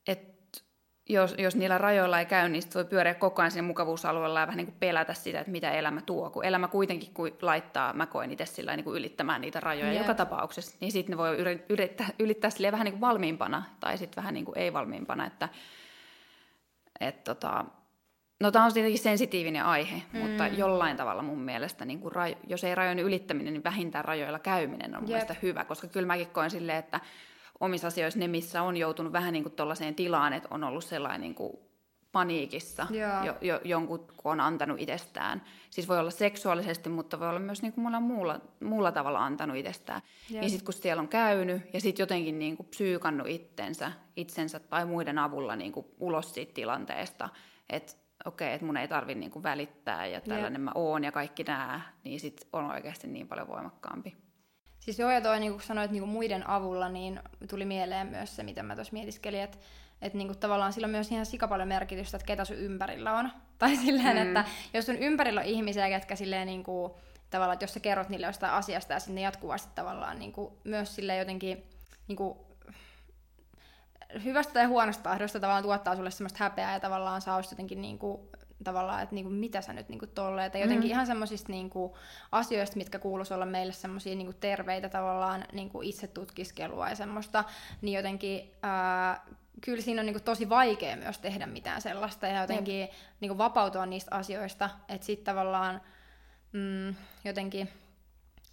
et jos, jos niillä rajoilla ei käy, niin voi pyöriä koko ajan siinä mukavuusalueella ja vähän niin kuin pelätä sitä, että mitä elämä tuo. Kun elämä kuitenkin kun laittaa, mä koen itse sillä niin kuin ylittämään niitä rajoja yep. joka tapauksessa, niin sitten ne voi yrittää, ylittää sille vähän niin kuin valmiimpana tai sitten vähän niin kuin ei valmiimpana. Että, et tota, No tämä on tietenkin sensitiivinen aihe, mm. mutta jollain tavalla mun mielestä, niin kuin rajo, jos ei rajojen ylittäminen, niin vähintään rajoilla käyminen on mun mielestä hyvä, koska kyllä mäkin koen silleen, että omissa asioissa ne, missä on joutunut vähän niin kuin tuollaiseen tilaan, että on ollut sellainen niin kuin paniikissa jo, jo, jonkun, kun on antanut itsestään. Siis voi olla seksuaalisesti, mutta voi olla myös niin kuin monella muulla, muulla tavalla antanut itsestään. Jep. Niin sitten kun siellä on käynyt ja sitten jotenkin niin kuin psyykannut itsensä, itsensä tai muiden avulla niin kuin ulos siitä tilanteesta, että okei, että mun ei tarvi niinku välittää ja tällainen yeah. mä oon ja kaikki nämä, niin sit on oikeasti niin paljon voimakkaampi. Siis joo, ja toi niin kuin sanoit niin kuin muiden avulla, niin tuli mieleen myös se, mitä mä tuossa mietiskelin, että että niinku tavallaan sillä on myös ihan sika paljon merkitystä, että ketä sun ympärillä on. <laughs> Tai silleen, mm. että jos sun ympärillä on ihmisiä, ketkä silleen niinku, tavallaan, että jos sä kerrot niille jostain asiasta ja sinne jatkuvasti tavallaan niinku, myös sille jotenkin niinku, hyvästä tai huonosta tahdosta tavallaan tuottaa sulle semmoista häpeää ja tavallaan saa jotenkin niinku, tavallaan, että niinku, mitä sä nyt niinku tolleen, tai jotenkin mm. ihan semmoisista niinku, asioista, mitkä kuuluisi olla meille semmoisia niinku, terveitä tavallaan niinku, itsetutkiskelua ja semmoista, niin jotenkin ää, kyllä siinä on niinku, tosi vaikea myös tehdä mitään sellaista ja jotenkin niinku, vapautua niistä asioista, että sitten tavallaan mm, jotenkin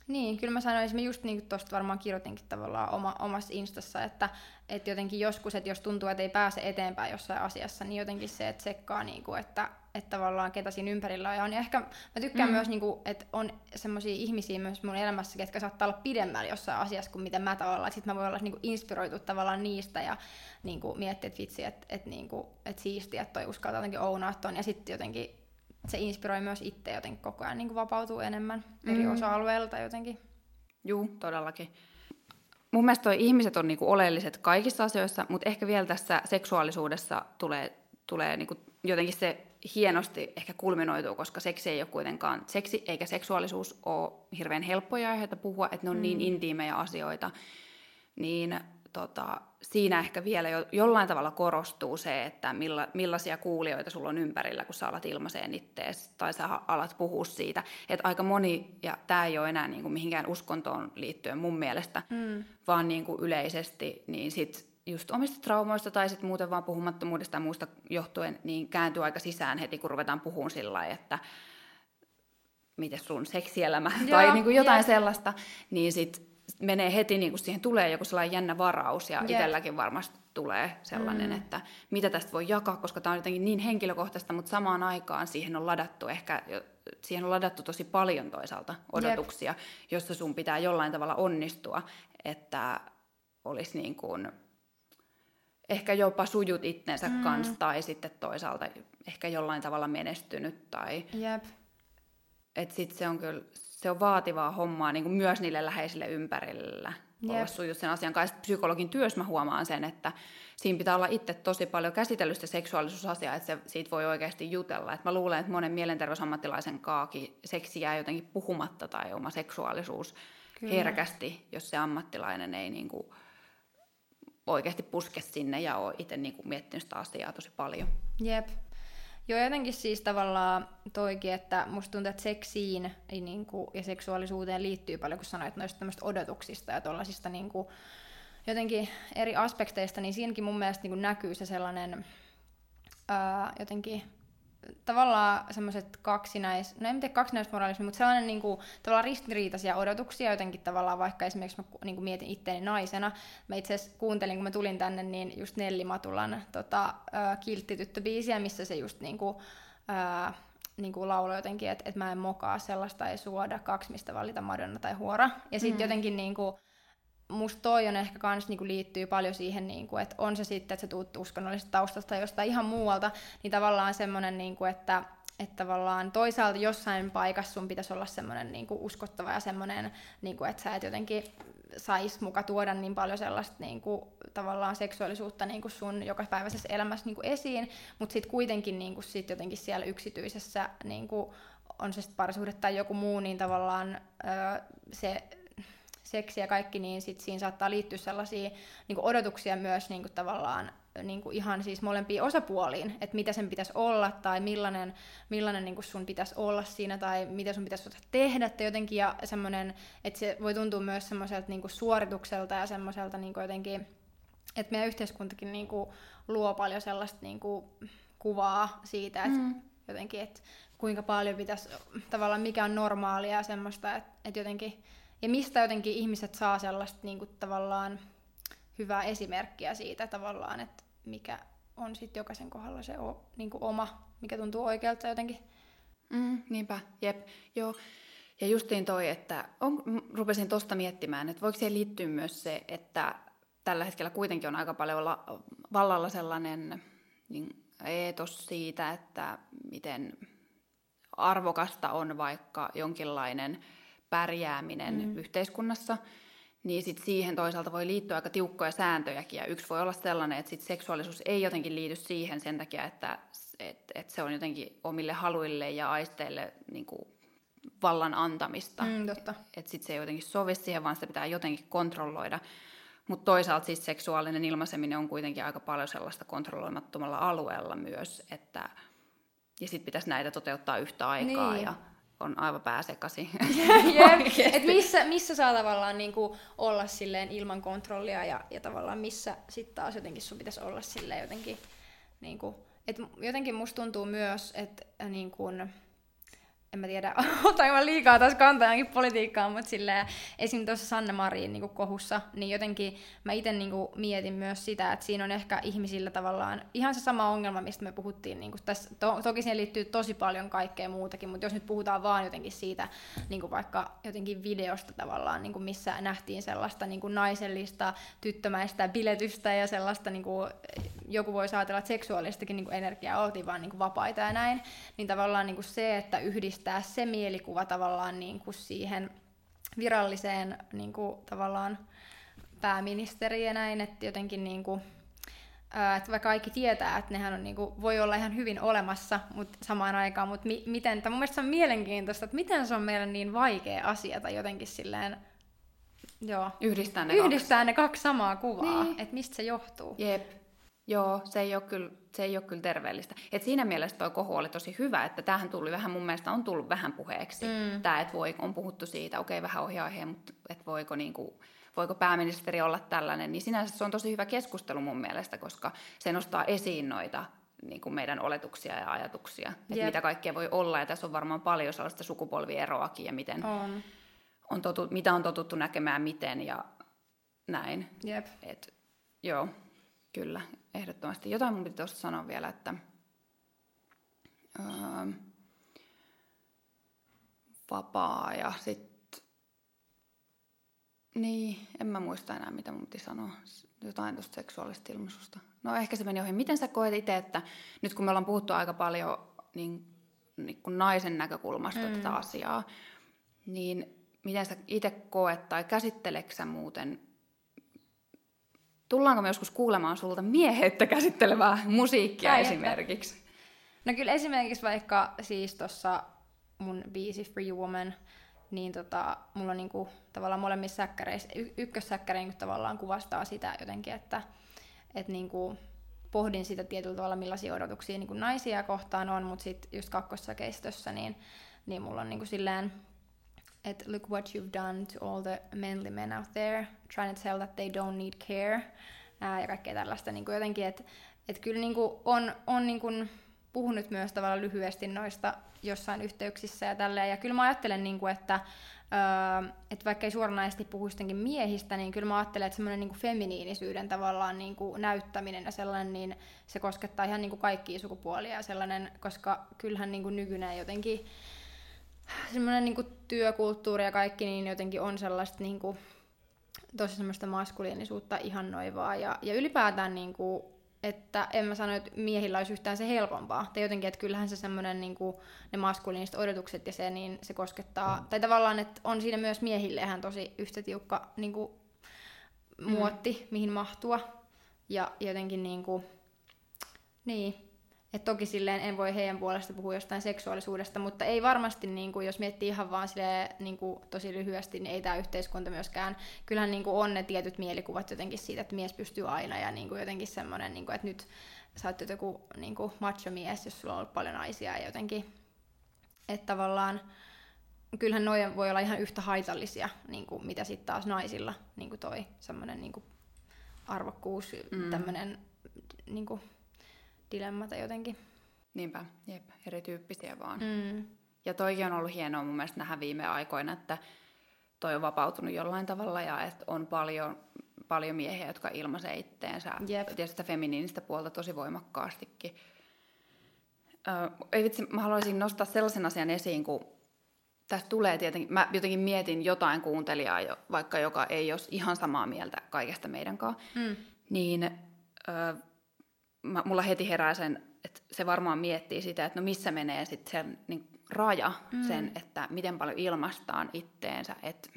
niin, kyllä mä sanoisin, mä just niin tuosta varmaan kirjoitinkin tavallaan oma, omassa instassa, että, että jotenkin joskus, että jos tuntuu, että ei pääse eteenpäin jossain asiassa, niin jotenkin se, että sekkaa, niin kuin, että, että tavallaan ketä siinä ympärillä on. Ja ehkä mä tykkään mm. myös, niin kuin, että on semmoisia ihmisiä myös mun elämässä, ketkä saattaa olla pidemmällä jossain asiassa kuin mitä mä tavallaan. Sitten mä voin olla niin kuin, inspiroitu tavallaan niistä ja niin kuin, miettiä, että vitsi, että, että, niin kuin, että siistiä, että toi uskaltaa jotenkin ounaa ton. Ja sitten jotenkin se inspiroi myös itse jotenkin koko ajan niin kuin vapautuu enemmän eri mm. osa-alueilta jotenkin. Juu, todellakin. Mun mielestä toi ihmiset on niinku oleelliset kaikissa asioissa, mutta ehkä vielä tässä seksuaalisuudessa tulee, tulee niinku jotenkin se hienosti ehkä kulminoituu, koska seksi ei ole kuitenkaan, seksi eikä seksuaalisuus ole hirveän helppoja aiheita puhua, että ne on niin mm. niin intiimejä asioita, niin tota, siinä ehkä vielä jo, jollain tavalla korostuu se, että milla, millaisia kuulijoita sulla on ympärillä, kun sä alat ilmaiseen ittees, tai sä alat puhua siitä. Että aika moni, ja tämä ei ole enää niin kuin mihinkään uskontoon liittyen mun mielestä, mm. vaan niin kuin yleisesti, niin sit just omista traumoista tai sitten muuten vaan puhumattomuudesta ja muusta johtuen, niin kääntyy aika sisään heti, kun ruvetaan puhumaan sillä että miten sun seksielämä <laughs> Joo, tai niin kuin jotain yeah. sellaista, niin sitten menee heti, niin kuin siihen tulee joku sellainen jännä varaus, ja yeah. itselläkin varmasti tulee sellainen, mm. että mitä tästä voi jakaa, koska tämä on jotenkin niin henkilökohtaista, mutta samaan aikaan siihen on ladattu ehkä, siihen on ladattu tosi paljon toisaalta odotuksia, yep. jossa sun pitää jollain tavalla onnistua, että olisi niin kuin, ehkä jopa sujut itsensä mm. kanssa, tai sitten toisaalta ehkä jollain tavalla menestynyt, tai... Yep. Että sitten se on kyllä se on vaativaa hommaa niin kuin myös niille läheisille ympärillä Jep. olla sujut sen asian kanssa. Psykologin työssä mä huomaan sen, että siinä pitää olla itse tosi paljon käsitellyt sitä seksuaalisuusasiaa, että se, siitä voi oikeasti jutella. Et mä luulen, että monen mielenterveysammattilaisen kaakin seksi jää jotenkin puhumatta tai oma seksuaalisuus Kyllä. herkästi, jos se ammattilainen ei niin kuin oikeasti puske sinne ja ole itse niin kuin miettinyt sitä asiaa tosi paljon. Jep. Joo, jotenkin siis tavallaan toikin, että musta tuntuu, että seksiin niin kuin, ja seksuaalisuuteen liittyy paljon, kun sanoit noista tämmöistä odotuksista ja tuollaisista niin kuin, jotenkin eri aspekteista, niin siinäkin mun mielestä niin kuin näkyy se sellainen ää, jotenkin tavallaan semmoiset kaksinais, no en tiedä kaksinaismoralismi, mutta sellainen niin kuin, tavallaan ristiriitaisia odotuksia jotenkin tavallaan, vaikka esimerkiksi mä niin kuin mietin itteeni naisena. Mä itse asiassa kuuntelin, kun mä tulin tänne, niin just Nelli Matulan tota, äh, Kilttityttö-biisiä, missä se just niin kuin, äh, niin kuin lauloi jotenkin, että, että mä en mokaa sellaista, ei suoda kaksi, mistä valita Madonna tai Huora. Ja sitten mm. jotenkin niin kuin, musta toi on ehkä kans niinku liittyy paljon siihen, niinku, että on se sitten, että sä tuut uskonnollisesta taustasta tai jostain ihan muualta, niin tavallaan semmoinen, niinku, että että tavallaan toisaalta jossain paikassa sun pitäisi olla semmoinen niinku uskottava ja semmoinen, niinku, että sä et jotenkin sais muka tuoda niin paljon sellaista niinku, tavallaan seksuaalisuutta niinku sun jokapäiväisessä elämässä niinku esiin, mutta sitten kuitenkin niinku, sit jotenkin siellä yksityisessä niinku, on se sitten parisuhde tai joku muu, niin tavallaan öö, se seksi ja kaikki, niin sit siinä saattaa liittyä sellaisia niin odotuksia myös niin kuin tavallaan niin kuin ihan siis molempiin osapuoliin, että mitä sen pitäisi olla tai millainen, millainen niin kuin sun pitäisi olla siinä tai mitä sun pitäisi tehdä tai jotenkin ja semmoinen, että se voi tuntua myös semmoiselta niin kuin suoritukselta ja semmoiselta niin kuin jotenkin, että meidän yhteiskuntakin niin kuin luo paljon sellaista niin kuin kuvaa siitä, että mm. jotenkin, että kuinka paljon pitäisi, tavallaan mikä on normaalia ja semmoista, että, että jotenkin ja mistä jotenkin ihmiset saa sellaista niin kuin, tavallaan hyvää esimerkkiä siitä tavallaan, että mikä on sitten jokaisen kohdalla se o, niin kuin oma, mikä tuntuu oikealta jotenkin. Mm, niinpä, jep, joo. Ja justiin toi, että on, rupesin tuosta miettimään, että voiko siihen liittyä myös se, että tällä hetkellä kuitenkin on aika paljon la, vallalla sellainen niin eetos siitä, että miten arvokasta on vaikka jonkinlainen pärjääminen mm. yhteiskunnassa, niin sit siihen toisaalta voi liittyä aika tiukkoja sääntöjäkin. Ja yksi voi olla sellainen, että sit seksuaalisuus ei jotenkin liity siihen sen takia, että et, et se on jotenkin omille haluille ja aisteille niin kuin vallan antamista. Mm, totta. Että sitten se ei jotenkin sovi siihen, vaan sitä pitää jotenkin kontrolloida. Mutta toisaalta siis seksuaalinen ilmaiseminen on kuitenkin aika paljon sellaista kontrolloimattomalla alueella myös, että ja sitten pitäisi näitä toteuttaa yhtä aikaa. Niin. Ja on aivan pääsekasi. <laughs> <laughs> Et missä, missä saa tavallaan niinku olla silleen ilman kontrollia ja, ja tavallaan missä sitten taas jotenkin sun pitäisi olla silleen jotenkin niinku, et jotenkin musta tuntuu myös, että äh, niin kun, en mä tiedä, <laughs> otan mä liikaa taas kantaa johonkin politiikkaan, mutta silleen, esim. tuossa Sanne Marin niin kohussa, niin jotenkin mä itse niin mietin myös sitä, että siinä on ehkä ihmisillä tavallaan ihan se sama ongelma, mistä me puhuttiin. Niin tässä, to, toki siihen liittyy tosi paljon kaikkea muutakin, mutta jos nyt puhutaan vaan jotenkin siitä niin vaikka jotenkin videosta tavallaan, niin missä nähtiin sellaista niin naisellista, tyttömäistä biletystä ja sellaista, niin kuin, joku voi ajatella, että seksuaalistakin niin energiaa oltiin vaan niin vapaita ja näin, niin tavallaan niin se, että yhdistää yhdistää se mielikuva tavallaan niin kuin siihen viralliseen niin kuin, tavallaan pääministeriin ja näin, että jotenkin niin kuin, että vaikka kaikki tietää, että nehän on, niin kuin, voi olla ihan hyvin olemassa mutta samaan aikaan, mutta mi- miten, tämä mun mielestä se on mielenkiintoista, että miten se on meille niin vaikea asia tai jotenkin silleen, joo, yhdistää ne, yhdistää kaksi. ne kaksi samaa kuvaa, niin. että mistä se johtuu. Jep, Joo, se ei ole kyllä, se ei ole kyllä terveellistä. Et siinä mielessä tuo kohu oli tosi hyvä, että tähän tuli vähän, mun mielestä on tullut vähän puheeksi. Mm. Tämä, että voi, on puhuttu siitä, okei okay, vähän ohjaa mutta että voiko, niin kuin, voiko pääministeri olla tällainen, niin sinänsä se on tosi hyvä keskustelu mun mielestä, koska se nostaa esiin noita niin kuin meidän oletuksia ja ajatuksia, että mitä kaikkea voi olla. Ja tässä on varmaan paljon sellaista sukupolvieroakin ja miten on. On totu, mitä on totuttu näkemään miten ja näin. Jep. Et, joo. Kyllä, ehdottomasti. Jotain mun piti tuosta sanoa vielä, että öö, vapaa ja sitten, niin, en mä muista enää, mitä mun piti sanoa. Jotain tuosta seksuaalista ilmaisusta. No ehkä se meni ohi. Miten sä koet itse, että nyt kun me ollaan puhuttu aika paljon niin, niin kuin naisen näkökulmasta mm. tätä asiaa, niin miten sä itse koet tai käsitteleksä muuten Tullaanko me joskus kuulemaan sulta mieheyttä käsittelevää musiikkia Kai esimerkiksi? No kyllä esimerkiksi vaikka siis tuossa mun biisi Free Woman, niin tota, mulla on niinku, tavallaan molemmissa säkkäreissä, y- ykkössäkkärein niinku tavallaan kuvastaa sitä jotenkin, että et niinku, pohdin sitä tietyllä tavalla, millaisia odotuksia niinku naisia kohtaan on, mutta sitten just kakkossäkeistössä, niin, niin mulla on niinku silleen että look what you've done to all the manly men out there, trying to tell that they don't need care, ää, ja kaikkea tällaista. Niin kuin jotenkin, että et kyllä niin kuin on, on niin kuin puhunut myös tavallaan lyhyesti noista jossain yhteyksissä ja tälleen, ja kyllä mä ajattelen, niin kuin, että Öö, että vaikka ei suoranaisesti puhu miehistä, niin kyllä mä ajattelen, että semmoinen niin feminiinisyyden tavallaan niin kuin näyttäminen ja sellainen, niin se koskettaa ihan niin kuin kaikkia sukupuolia ja sellainen, koska kyllähän niin kuin nykyinen jotenkin semmoinen niin työkulttuuri ja kaikki niin jotenkin on sellaista niin kuin, tosi semmoista maskuliinisuutta ihannoivaa ja, ja ylipäätään niin kuin, että en mä sano, että miehillä olisi yhtään se helpompaa. Tai jotenkin, että kyllähän se semmoinen, niin kuin, ne maskuliiniset odotukset ja se, niin se koskettaa, mm. tai tavallaan, että on siinä myös miehillehän tosi yhtä tiukka niin kuin, muotti, mm. mihin mahtua. Ja jotenkin niin kuin, niin, et toki silleen en voi heidän puolesta puhua jostain seksuaalisuudesta, mutta ei varmasti, niin kuin, jos miettii ihan vaan silleen, niin kuin, tosi lyhyesti, niin ei tämä yhteiskunta myöskään, kyllähän niin kuin, on ne tietyt mielikuvat jotenkin siitä, että mies pystyy aina ja niin kuin, jotenkin semmoinen, niin kuin, että nyt sä oot joku niin kuin, macho-mies, jos sulla on ollut paljon naisia ja jotenkin, että tavallaan kyllähän noin voi olla ihan yhtä haitallisia, niin kuin, mitä sitten taas naisilla niin kuin toi semmoinen niin arvokkuus, mm. tämmöinen niin kuin, dilemmata jotenkin. Niinpä, jep, erityyppisiä vaan. Mm. Ja toikin on ollut hienoa mun mielestä nähdä viime aikoina, että toi on vapautunut jollain tavalla ja että on paljon, paljon miehiä, jotka ilmaisee itteensä. Jep. Tietysti sitä feminiinistä puolta tosi voimakkaastikin. Ö, ei vitsi, mä haluaisin nostaa sellaisen asian esiin, kun tästä tulee tietenkin, mä jotenkin mietin jotain kuuntelijaa, vaikka joka ei ole ihan samaa mieltä kaikesta meidän kanssa, mm. niin ö, mä, mulla heti herää sen, että se varmaan miettii sitä, että no missä menee sitten sen niin raja, mm. sen, että miten paljon ilmastaan itteensä, että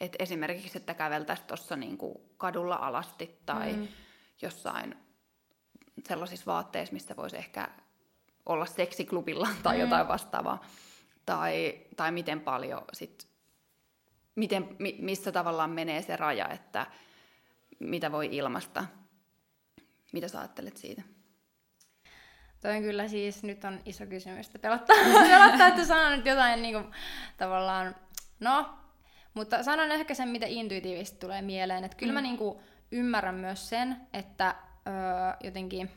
et esimerkiksi, että käveltäisiin tuossa niin kadulla alasti tai mm. jossain sellaisissa vaatteissa, mistä voisi ehkä olla seksiklubilla tai mm. jotain vastaavaa. Tai, tai miten paljon sit, miten, mi, missä tavallaan menee se raja, että mitä voi ilmasta. Mitä sä ajattelet siitä? Toi on kyllä siis, nyt on iso kysymys, että pelottaa, <laughs> pelottaa että sanon nyt jotain niin kuin, tavallaan, no, mutta sanon ehkä sen, mitä intuitiivisesti tulee mieleen. Että kyllä mm. mä niin kuin, ymmärrän myös sen, että öö, jotenkin,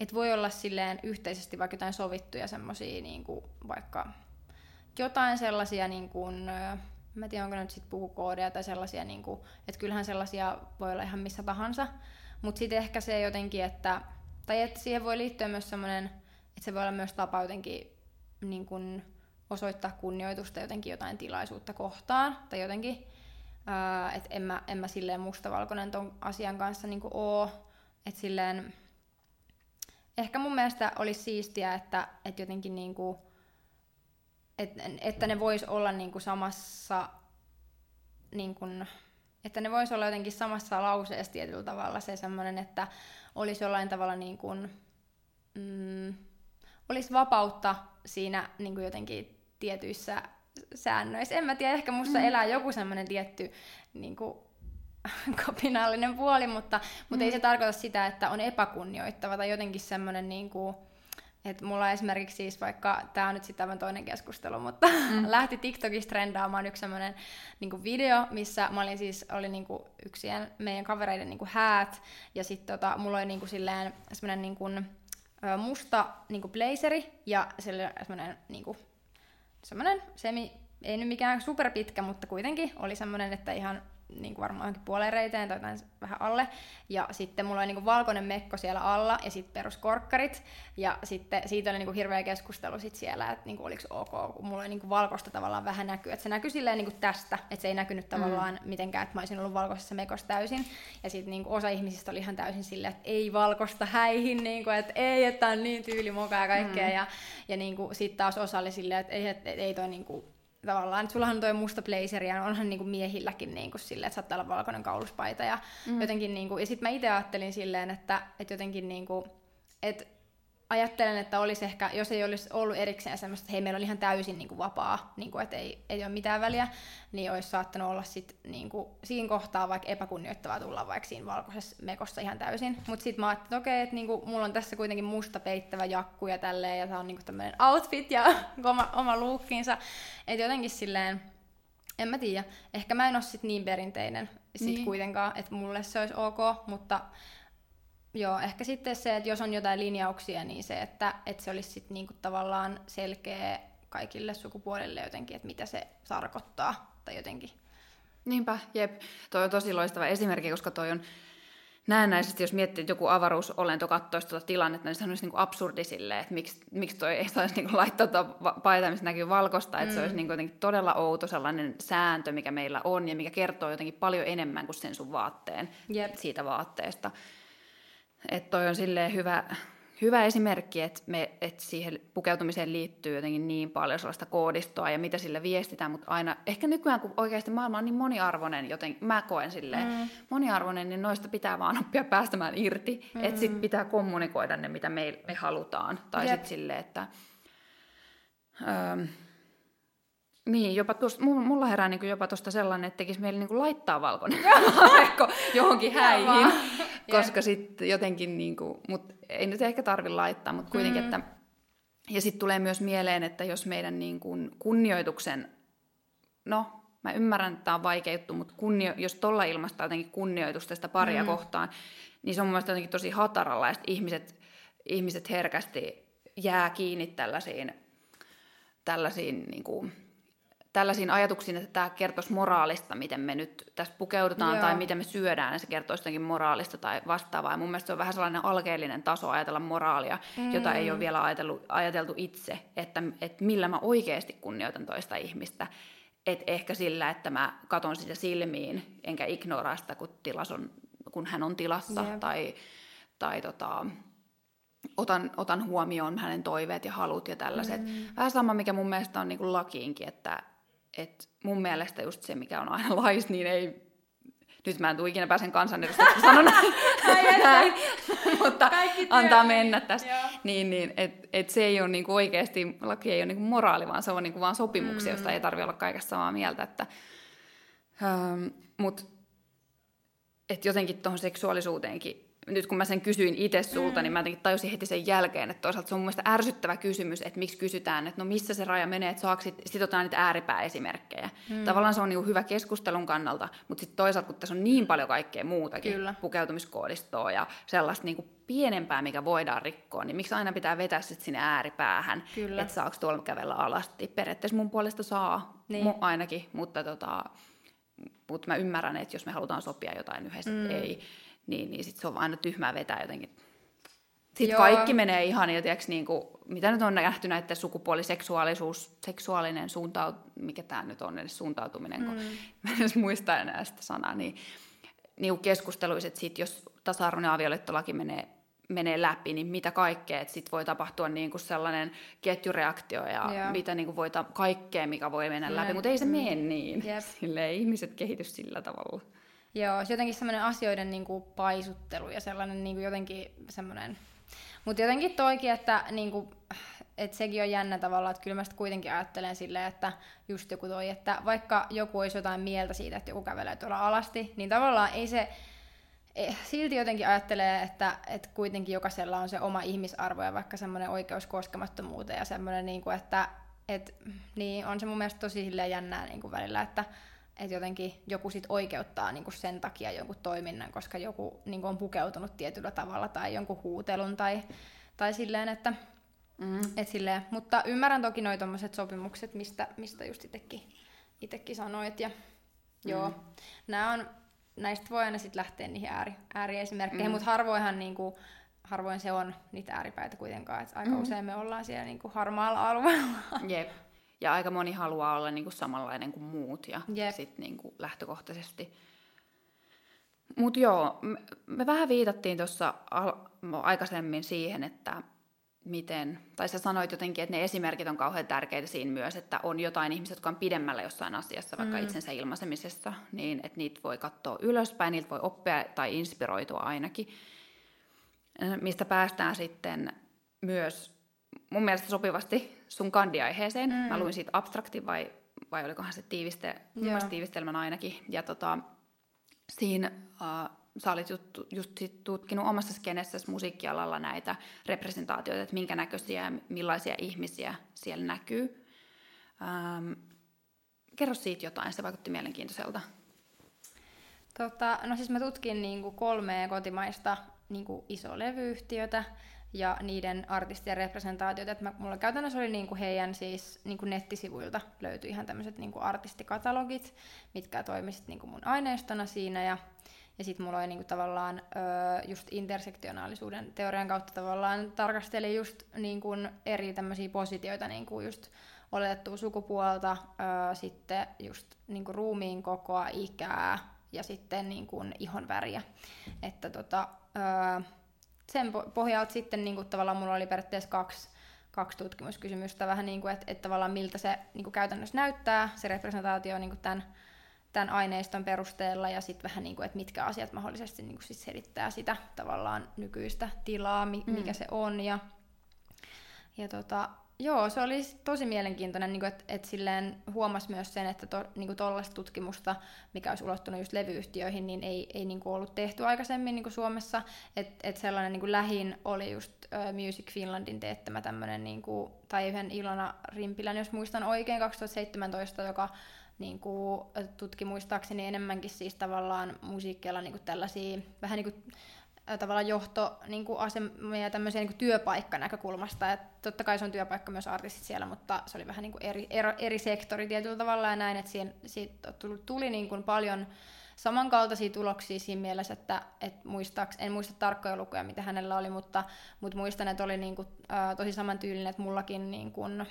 että voi olla silleen yhteisesti vaikka jotain sovittuja semmoisia niin kuin, vaikka jotain sellaisia, niin kuin, mä en tiedä onko nyt sitten puhukoodeja tai sellaisia, niin kuin, että kyllähän sellaisia voi olla ihan missä tahansa, mutta sitten ehkä se jotenkin, että, tai että siihen voi liittyä myös semmoinen, että se voi olla myös tapa jotenkin niin kuin, osoittaa kunnioitusta jotenkin jotain tilaisuutta kohtaan, tai jotenkin, että en mä, en mä silleen mustavalkoinen ton asian kanssa niin oo, että silleen, ehkä mun mielestä olisi siistiä, että, että jotenkin niin kuin, että, että ne vois olla niin samassa, niin kuin, että ne vois olla jotenkin samassa lauseessa tietyllä tavalla se semmoinen, että olisi jollain tavalla niin kuin, mm, olisi vapautta siinä niin kuin jotenkin tietyissä säännöissä. En mä tiedä, ehkä musta mm. elää joku semmoinen tietty niin kuin, <laughs> kapinallinen puoli, mutta, mutta mm. ei se tarkoita sitä, että on epäkunnioittava tai jotenkin semmoinen niin kuin, että mulla esimerkiksi siis vaikka, tämä on nyt sitten aivan toinen keskustelu, mutta mm. <laughs> lähti TikTokista trendaamaan yksi semmoinen niin video, missä mä olin siis, oli niin kuin yksien meidän kavereiden niin kuin häät, ja sitten tota, mulla oli niin kuin silleen semmoinen niin kuin, musta niin kuin blazeri, ja semmoinen niin kuin, semmoinen semi, ei nyt mikään superpitkä, mutta kuitenkin oli semmoinen, että ihan niin kuin varmaan johonkin puoleen reiteen tai jotain vähän alle. Ja sitten mulla oli niin kuin valkoinen mekko siellä alla ja sitten peruskorkkarit. Ja sitten siitä oli niin kuin hirveä keskustelu sit siellä, että niin kuin oliko ok, kun mulla oli niin kuin valkoista tavallaan vähän näkyy. Että se näkyi silleen niin kuin tästä, että se ei näkynyt tavallaan mm. mitenkään, että mä olisin ollut valkoisessa mekossa täysin. Ja sitten niin osa ihmisistä oli ihan täysin silleen, että ei valkoista häihin, niin kuin, että ei, että on niin tyylimukaa ja kaikkea. Mm. Ja, ja niin kuin, sitten taas osa oli silleen, että ei, että ei toi niin kuin, tavallaan, että sullahan on toi musta blazeri ja onhan niinku miehilläkin niinku silleen, että saattaa olla valkoinen kauluspaita ja mm. jotenkin niinku, ja sitten mä itse ajattelin silleen, että, että jotenkin niinku, että ajattelen, että olisi ehkä, jos ei olisi ollut erikseen semmoista, että hei, meillä on ihan täysin niin kuin vapaa, niin kuin, että ei, ei ole mitään väliä, niin olisi saattanut olla sit, niin kuin, siinä kohtaa vaikka epäkunnioittavaa tulla vaikka siinä valkoisessa mekossa ihan täysin. Mutta sitten mä ajattelin, että okei, että niin kuin, mulla on tässä kuitenkin musta peittävä jakku ja tälleen, ja tämä on niin kuin tämmöinen outfit ja <laughs> oma, oma luukkiinsa. Että jotenkin silleen, en mä tiedä, ehkä mä en ole sit niin perinteinen sit niin. kuitenkaan, että mulle se olisi ok, mutta Joo, ehkä sitten se, että jos on jotain linjauksia, niin se, että, että se olisi sitten niinku tavallaan selkeä kaikille sukupuolille jotenkin, että mitä se tarkoittaa tai jotenkin. Niinpä, jep. Toi on tosi loistava esimerkki, koska toi on näennäisesti, jos miettii, että joku avaruusolento katsoisi tuota tilannetta, niin se olisi niin absurdi silleen, että miksi, miksi toi ei saisi niin laittaa tuota paita, missä näkyy valkoista, että mm. se olisi niin jotenkin todella outo sellainen sääntö, mikä meillä on ja mikä kertoo jotenkin paljon enemmän kuin sen sun vaatteen yep. siitä vaatteesta. Että toi on silleen hyvä, hyvä esimerkki, että, me, että siihen pukeutumiseen liittyy jotenkin niin paljon sellaista koodistoa ja mitä sille viestitään, mutta aina, ehkä nykyään kun oikeasti maailma on niin moniarvoinen, joten mä koen silleen mm. moniarvoinen, niin noista pitää vaan oppia päästämään irti, mm. että sitten pitää kommunikoida ne, mitä me, me halutaan. Tai sitten silleen, että... Öö, niin, jopa tuosta, mulla herää niin jopa tuosta sellainen, että tekisi meille niin laittaa valkoinen <laughs> johonkin häihin, <laughs> koska sitten jotenkin, niin kuin, mutta ei nyt ehkä tarvi laittaa, mutta kuitenkin, mm. että ja sitten tulee myös mieleen, että jos meidän niin kuin kunnioituksen, no mä ymmärrän, että tämä on vaikea juttu, mutta kunnio, jos tuolla ilmasta jotenkin kunnioitusta sitä paria mm. kohtaan, niin se on mun mielestä jotenkin tosi hataralla, ja ihmiset, ihmiset herkästi jää kiinni tällaisiin, tällaisiin niin kuin, tällaisiin ajatuksiin, että tämä kertoisi moraalista, miten me nyt tässä pukeudutaan Joo. tai miten me syödään, ja se kertoisi jotenkin moraalista tai vastaavaa. Ja mun mielestä se on vähän sellainen alkeellinen taso ajatella moraalia, mm. jota ei ole vielä ajateltu, ajateltu itse, että, että millä mä oikeasti kunnioitan toista ihmistä. Et ehkä sillä, että mä katon sitä silmiin, enkä ignoraa sitä, kun, tilas on, kun hän on tilassa, yep. tai, tai tota, otan, otan huomioon hänen toiveet ja halut ja tällaiset. Mm. Vähän sama, mikä mun mielestä on niin kuin lakiinkin, että et mun mielestä just se, mikä on aina <laughs> lais, niin ei... Nyt mä en tule ikinä pääsen kansanedustajaksi sanon näin, <laughs> <laughs> mutta antaa mennä tässä. Niin, niin, et, et se ei ole niinku oikeasti, laki ei ole niinku moraali, vaan se on niinku vaan sopimuksia, mm. josta ei tarvitse olla kaikesta samaa mieltä. Että, ähm, mut, et jotenkin tuohon seksuaalisuuteenkin nyt kun mä sen kysyin itse sulta, mm. niin mä jotenkin tajusin heti sen jälkeen, että toisaalta se on mun mielestä ärsyttävä kysymys, että miksi kysytään, että no missä se raja menee, että saako sit, sit otetaan niitä ääripääesimerkkejä. Mm. Tavallaan se on niinku hyvä keskustelun kannalta, mutta sitten toisaalta kun tässä on niin paljon kaikkea muutakin, Kyllä. pukeutumiskoodistoa ja sellaista niinku pienempää, mikä voidaan rikkoa, niin miksi aina pitää vetää sit sinne ääripäähän, Kyllä. että saako tuolla kävellä alasti. Periaatteessa mun puolesta saa, niin. mu- ainakin, mutta tota, mutta mä ymmärrän, että jos me halutaan sopia jotain yhdessä, mm. ei, niin, niin sit se on aina tyhmää vetää jotenkin. Sitten Joo. kaikki menee ihan jotenkin, niin kuin, mitä nyt on nähty näiden sukupuoliseksuaalisuus, seksuaalinen suuntautuminen, mikä tämä nyt on edes suuntautuminen, mm. kun <laughs> mä en edes muista enää sitä sanaa, niin, niin keskusteluiset sit, jos tasa-arvoinen avioliittolaki menee, menee läpi, niin mitä kaikkea, että sitten voi tapahtua niin kuin sellainen ketjureaktio ja Joo. mitä niin kuin voi ta- kaikkea, mikä voi mennä läpi, mutta ei se mm. mene niin. Yep. <laughs> Silleen, ihmiset kehitys sillä tavalla. Joo, se jotenkin semmoinen asioiden niin kuin paisuttelu ja sellainen niin kuin jotenkin semmoinen... Mutta jotenkin toikin, että niin kuin, että sekin on jännä tavalla, että kyllä mä kuitenkin ajattelen silleen, että just joku toi, että vaikka joku olisi jotain mieltä siitä, että joku kävelee tuolla alasti, niin tavallaan ei se, eh, silti jotenkin ajattelee, että, että kuitenkin jokaisella on se oma ihmisarvo ja vaikka semmoinen oikeus koskemattomuuteen ja semmoinen, niin kuin, että et, niin on se mun mielestä tosi jännää niin kuin välillä, että että jotenkin joku sit oikeuttaa niinku sen takia jonkun toiminnan, koska joku niinku on pukeutunut tietyllä tavalla tai jonkun huutelun tai, tai silleen, että mm. et silleen. Mutta ymmärrän toki noi sopimukset, mistä, mistä just itekin, itekin sanoit. Ja, mm. joo, nämä on, näistä voi aina sitten lähteä niihin ääri, ääriesimerkkeihin, mm. mutta harvoinhan niinku, harvoin se on niitä ääripäitä kuitenkaan, että aika mm. usein me ollaan siellä niinku harmaalla alueella. Jep. Ja aika moni haluaa olla niin kuin samanlainen kuin muut ja yep. sitten niin kuin lähtökohtaisesti. Mutta joo, me, me vähän viitattiin tuossa aikaisemmin siihen, että miten, tai sä sanoit jotenkin, että ne esimerkit on kauhean tärkeitä siinä myös, että on jotain ihmisiä, jotka on pidemmällä jossain asiassa, vaikka mm. itsensä ilmaisemisessa, niin että niitä voi katsoa ylöspäin, niitä voi oppia tai inspiroitua ainakin, mistä päästään sitten myös mun mielestä sopivasti sun kandiaiheeseen. Mm. Mä luin siitä abstrakti vai, vai olikohan se tiiviste, tiivistelmän ainakin. Ja tota, siinä uh, sä olit just, just sit tutkinut omassa skenessäsi musiikkialalla näitä representaatioita, että minkä näköisiä ja millaisia ihmisiä siellä näkyy. Um, kerro siitä jotain, se vaikutti mielenkiintoiselta. Tota, no siis mä tutkin niinku kolmea kotimaista niinku iso levyyhtiötä, ja niiden artistien representaatiot. Että mä, mulla käytännössä oli niinku heidän siis niinku nettisivuilta löytyi ihan tämmöiset niinku artistikatalogit, mitkä toimisivat niinku mun aineistona siinä. Ja, ja sitten mulla oli niinku tavallaan ö, just intersektionaalisuuden teorian kautta tavallaan tarkasteli just niinku eri tämmöisiä positioita, niinku just oletettua sukupuolta, ö, sitten just niinku ruumiin kokoa, ikää ja sitten niinku ihon väriä. Että tota, ö, sen pohjalta sitten niin kuin, tavallaan mulla oli periaatteessa kaksi, kaksi tutkimuskysymystä, vähän niin kuin, että, että tavallaan miltä se niin kuin käytännössä näyttää, se representaatio niin kuin tämän, tämän aineiston perusteella, ja sitten vähän niin kuin, että mitkä asiat mahdollisesti niin kuin sit selittää sitä tavallaan nykyistä tilaa, mikä mm. se on, ja, ja tota, Joo, se oli tosi mielenkiintoinen, niin että et silleen huomasi myös sen, että to, niin tuollaista tutkimusta, mikä olisi ulottunut just levyyhtiöihin, niin ei, ei niin ollut tehty aikaisemmin niin Suomessa. Että et sellainen niin lähin oli just uh, Music Finlandin teettämä tämmöinen, niin kuin, tai yhden Ilona Rimpilän, jos muistan oikein, 2017, joka niin kuin, tutki muistaakseni enemmänkin siis tavallaan musiikkialla niin kuin tällaisia vähän niin kuin tavallaan johto niin asemia tämmöisiä niin työpaikkanäkökulmasta. Et totta kai se on työpaikka myös artistit siellä, mutta se oli vähän niin eri, eri, eri sektori tietyllä tavalla ja näin, että siihen, siitä tuli, tuli niin kuin paljon samankaltaisia tuloksia siinä mielessä, että et muistaaks, en muista tarkkoja lukuja, mitä hänellä oli, mutta, mutta muistan, että oli niin kuin, äh, tosi samantyylinen, että mullakin niin kuin,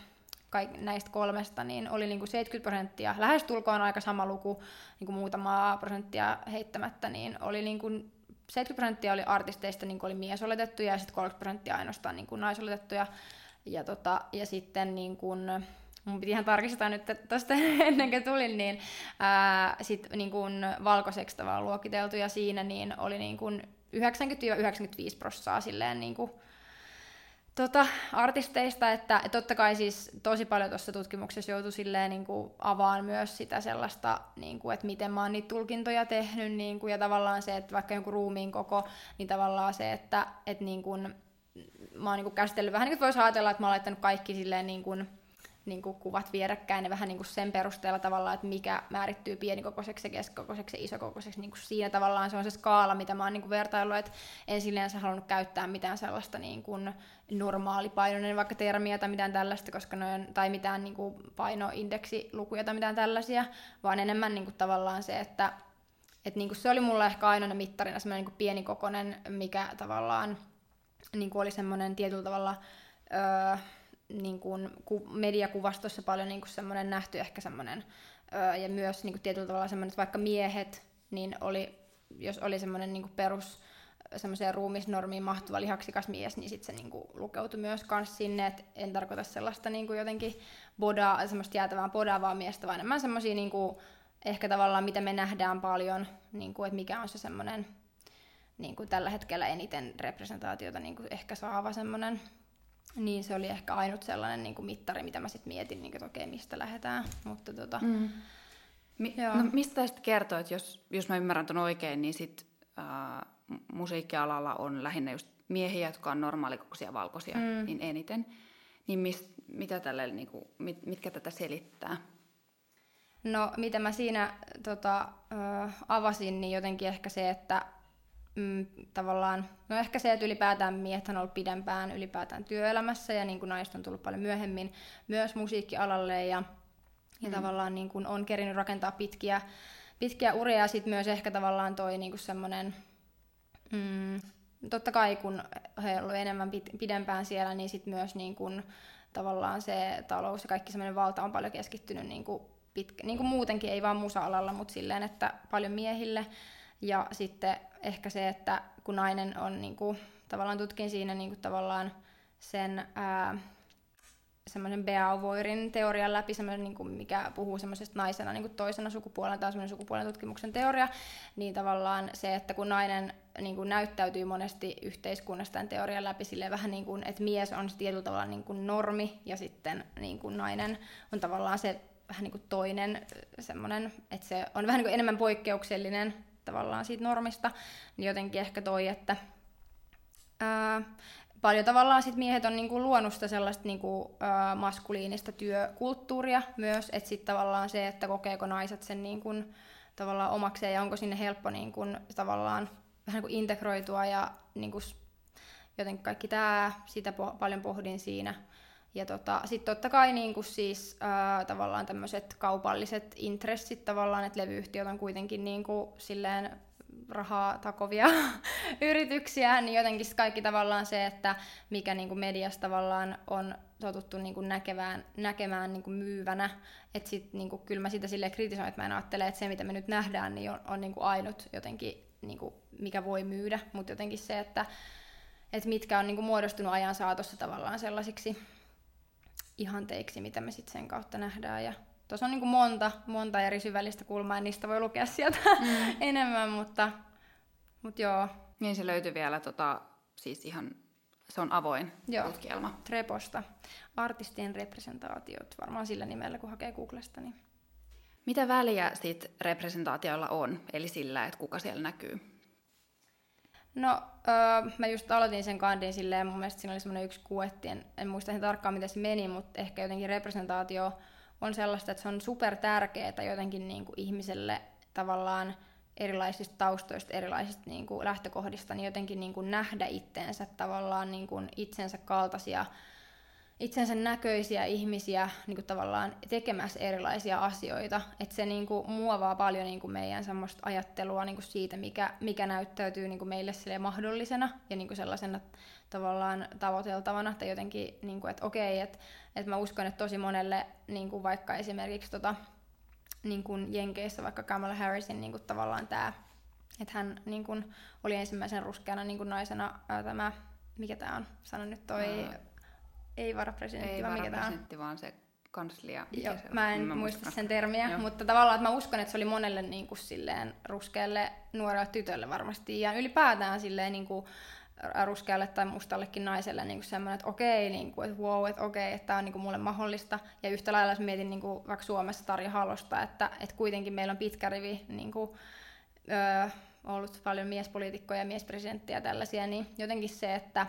kaik, näistä kolmesta, niin oli niin kuin 70 prosenttia, lähestulkoon aika sama luku, niin kuin muutamaa prosenttia heittämättä, niin oli niin kuin 70 prosenttia oli artisteista niin oli miesoletettuja ja sitten 30 prosenttia ainoastaan niin naisoletettuja. Ja, tota, ja sitten niin kuin, mun piti ihan tarkistaa nyt tuosta <laughs> ennen kuin tulin, niin ää, sit niin kuin valkoiseksi tavallaan siinä niin oli niin kuin 90-95 prosenttia silleen niin kuin tota, artisteista, että et totta kai siis tosi paljon tuossa tutkimuksessa joutui silleen niin kuin avaan myös sitä sellaista, niin kuin, että miten mä oon niitä tulkintoja tehnyt, niin kuin, ja tavallaan se, että vaikka joku ruumiin koko, niin tavallaan se, että et niin kuin, mä oon niin kuin käsitellyt vähän niin kuin voisi ajatella, että mä oon laittanut kaikki silleen niin kuin, niin kuin kuvat vierekkäin ja vähän niin kuin sen perusteella tavallaan, että mikä määrittyy pienikokoiseksi ja keskikokoiseksi ja isokokoiseksi. Niin kuin siinä tavallaan se on se skaala, mitä mä oon niin kuin vertaillut, että en silleen halunnut käyttää mitään sellaista niin kuin normaalipainoinen vaikka termiä tai mitään tällaista, koska noin, tai mitään niin kuin painoindeksilukuja tai mitään tällaisia, vaan enemmän niin kuin tavallaan se, että että niin kuin se oli mulla ehkä ainoana mittarina semmoinen niin pienikokoinen, mikä tavallaan niin kuin oli semmoinen tietyllä tavalla öö, niin kuin mediakuvastossa paljon niin kuin semmoinen nähty ehkä semmoinen, öö, ja myös niin kuin tietyllä tavalla semmoinen, että vaikka miehet, niin oli, jos oli semmoinen niin kuin perus semmoiseen ruumisnormiin mahtuva lihaksikas mies, niin sitten se niinku lukeutui myös kans sinne, että en tarkoita sellaista niinku jotenkin boda, semmoista jäätävää bodaavaa miestä, vaan enemmän semmoisia niinku, ehkä tavallaan mitä me nähdään paljon, niinku, että mikä on se semmoinen niinku tällä hetkellä eniten representaatiota niinku ehkä saava semmoinen niin se oli ehkä ainut sellainen niin kuin mittari, mitä mä sitten mietin, niin että okei, mistä lähdetään. Mutta tota, mm. Mi- no, mistä sitten kertoo, että jos, jos mä ymmärrän ton oikein, niin sit, äh, musiikkialalla on lähinnä just miehiä, jotka on normaalikokoisia valkoisia, mm. niin eniten. Niin mis, mitä tälle, niin kuin, mit, mitkä tätä selittää? No, mitä mä siinä tota, äh, avasin, niin jotenkin ehkä se, että mm, tavallaan, no ehkä se, että ylipäätään miehet on ollut pidempään ylipäätään työelämässä ja niin kuin naiset on tullut paljon myöhemmin myös musiikkialalle ja, ja mm. tavallaan niin kuin on kerinyt rakentaa pitkiä, pitkiä uria ja sitten myös ehkä tavallaan toi niin kuin semmoinen, mm, totta kai kun he ovat enemmän pidempään siellä, niin sitten myös niin kuin, tavallaan se talous ja kaikki semmoinen valta on paljon keskittynyt niin kuin pitkä, niin kuin muutenkin, ei vaan musa-alalla, mutta silleen, että paljon miehille. Ja sitten ehkä se, että kun nainen on niin kuin, tavallaan tutkin siinä niin kuin, tavallaan sen ää, semmoisen Beauvoirin teorian läpi, semmoinen, niin kuin, mikä puhuu semmoisesta naisena niin kuin toisena sukupuolena, tai semmoinen sukupuolen tutkimuksen teoria, niin tavallaan se, että kun nainen niin kuin, näyttäytyy monesti yhteiskunnasta tämän teorian läpi silleen vähän niin kuin, että mies on tietyllä tavalla niin kuin normi, ja sitten niin kuin nainen on tavallaan se vähän niin kuin toinen semmoinen, että se on vähän niin kuin enemmän poikkeuksellinen tavallaan siitä normista, niin jotenkin ehkä toi, että ää, paljon tavallaan sit miehet on niinku luonut sitä sellaista niinku, ää, maskuliinista työkulttuuria myös, että sitten tavallaan se, että kokeeko naiset sen niinku, tavallaan omakseen ja onko sinne helppo niinku, tavallaan vähän niinku integroitua ja niinku, jotenkin kaikki tämä, sitä po- paljon pohdin siinä. Ja tota, sitten totta kai niin kuin siis ää, tavallaan tämmöiset kaupalliset intressit tavallaan, että levyyhtiöt on kuitenkin niin kuin silleen rahaa takovia <laughs> yrityksiä, niin jotenkin kaikki tavallaan se, että mikä niin kuin mediassa tavallaan on totuttu niin kuin näkevään, näkemään niin kuin myyvänä, että sit niin kuin, kyllä mä sitä silleen kritisoin, että mä en ajattele, että se mitä me nyt nähdään, niin on, on niin kuin ainut jotenkin, niin kuin, mikä voi myydä, mutta jotenkin se, että, että mitkä on niin kuin muodostunut ajan saatossa tavallaan sellaisiksi ihanteiksi, mitä me sitten sen kautta nähdään. Ja tuossa on niin monta, monta eri syvällistä kulmaa, ja niistä voi lukea sieltä mm. <laughs> enemmän, mutta, mutta joo. Niin se löytyy vielä tota, siis ihan, se on avoin joo. tutkielma. Treposta. Artistien representaatiot, varmaan sillä nimellä, kun hakee Googlesta. Niin. Mitä väliä sitten representaatioilla on, eli sillä, että kuka siellä näkyy? No, öö, mä just aloitin sen kandin silleen, mun mielestä siinä oli semmoinen yksi kuetti, en, en muista ihan tarkkaan miten se meni, mutta ehkä jotenkin representaatio on sellaista, että se on super tärkeää jotenkin niin kuin ihmiselle tavallaan erilaisista taustoista, erilaisista niin kuin lähtökohdista, niin jotenkin niin kuin nähdä itteensä tavallaan niin kuin itsensä kaltaisia itsensä näköisiä ihmisiä niin kuin tavallaan tekemässä erilaisia asioita. Että se niin kuin, muovaa paljon niin kuin meidän semmoista ajattelua niin kuin siitä, mikä, mikä näyttäytyy niin kuin meille mahdollisena ja niin kuin sellaisena tavallaan tavoiteltavana. Tai jotenkin, niin kuin, että okei, että, että mä uskon, että tosi monelle niin kuin vaikka esimerkiksi tota, niin kuin Jenkeissä vaikka Kamala Harrisin niin kuin tavallaan tämä, että hän niin kuin, oli ensimmäisen ruskeana niin kuin naisena ää, tämä, mikä tämä on, sano nyt toi... Uh ei varapresidentti, ei vaan mikä tämä on? vaan se kanslia. Joo, se mä en mä muista sen termiä, Joo. mutta tavallaan että mä uskon, että se oli monelle niin kuin, silleen, ruskealle nuorelle tytölle varmasti ja ylipäätään silleen, niin kuin, ruskealle tai mustallekin naiselle niin kuin semmoinen, että okei, niin kuin, että wow, että okei, että tämä on niin kuin mulle mahdollista. Ja yhtä lailla jos mietin niin kuin vaikka Suomessa Tarja Halosta, että, että kuitenkin meillä on pitkä rivi niin kuin, öö, ollut paljon miespoliitikkoja ja miespresidenttejä tällaisia, niin jotenkin se, että